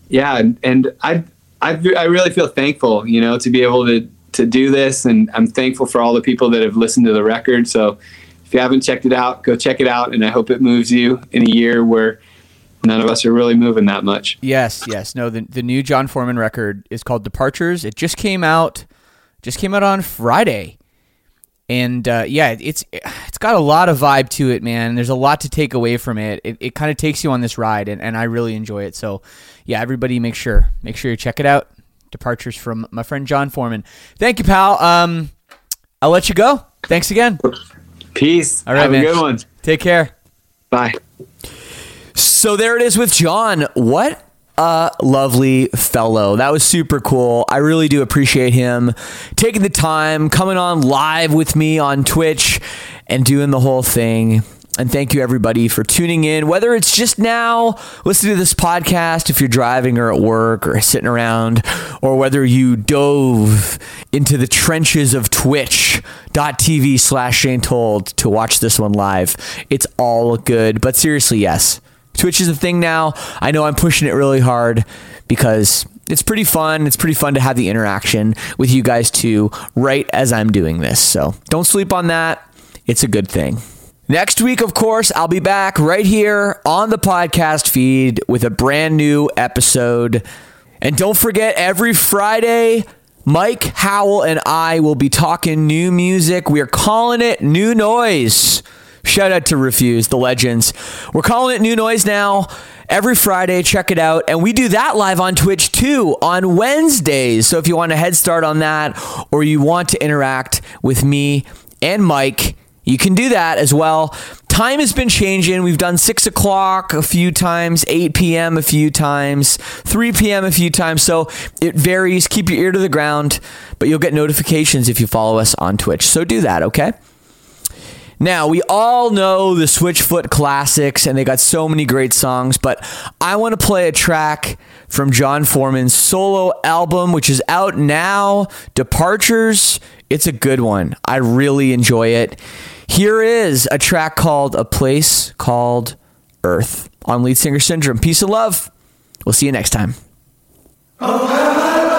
Speaker 3: yeah, and, and I I I really feel thankful, you know, to be able to to do this, and I'm thankful for all the people that have listened to the record. So if you haven't checked it out, go check it out, and I hope it moves you in a year where none of us are really moving that much.
Speaker 1: Yes, yes. No, the the new Jon Foreman record is called Departures. It just came out just came out on Friday. And uh, yeah, it's it's got a lot of vibe to it, man. There's a lot to take away from it. It, it kind of takes you on this ride, and, and I really enjoy it. So, yeah, everybody, make sure make sure you check it out. Departures from my friend Jon Foreman. Thank you, pal. Um, I'll let you go. Thanks again.
Speaker 3: Peace.
Speaker 1: All right,
Speaker 3: Have
Speaker 1: man.
Speaker 3: a good one.
Speaker 1: Take care.
Speaker 3: Bye.
Speaker 1: So there it is with Jon. What a lovely fellow. That was super cool. I really do appreciate him taking the time, coming on live with me on Twitch, and doing the whole thing. And thank you everybody for tuning in. Whether it's just now listening to this podcast, if you're driving or at work or sitting around, or whether you dove into the trenches of twitch.tv slash Shane Told to watch this one live, it's all good. But seriously, yes. Twitch is a thing now. I know I'm pushing it really hard because it's pretty fun. It's pretty fun to have the interaction with you guys too, right as I'm doing this. So don't sleep on that. It's a good thing. Next week, of course, I'll be back right here on the podcast feed with a brand new episode. And don't forget, every Friday, Mike Howell and I will be talking new music. We are calling it New Noise. Shout out to Refused, the legends. We're calling it New Noise now. Every Friday, check it out. And we do that live on Twitch too on Wednesdays. So if you want a head start on that or you want to interact with me and Mike, you can do that as well. Time has been changing. We've done 6 o'clock a few times, 8 p.m. a few times, 3 p.m. a few times. So it varies. Keep your ear to the ground, but you'll get notifications if you follow us on Twitch. So do that, okay? Now, we all know the Switchfoot classics, and they got so many great songs, but I want to play a track from Jon Foreman's solo album, which is out now Departures. It's a good one. I really enjoy it. Here is a track called A Place Called Earth on Lead Singer Syndrome. Peace and love. We'll see you next time.
Speaker 2: Oh,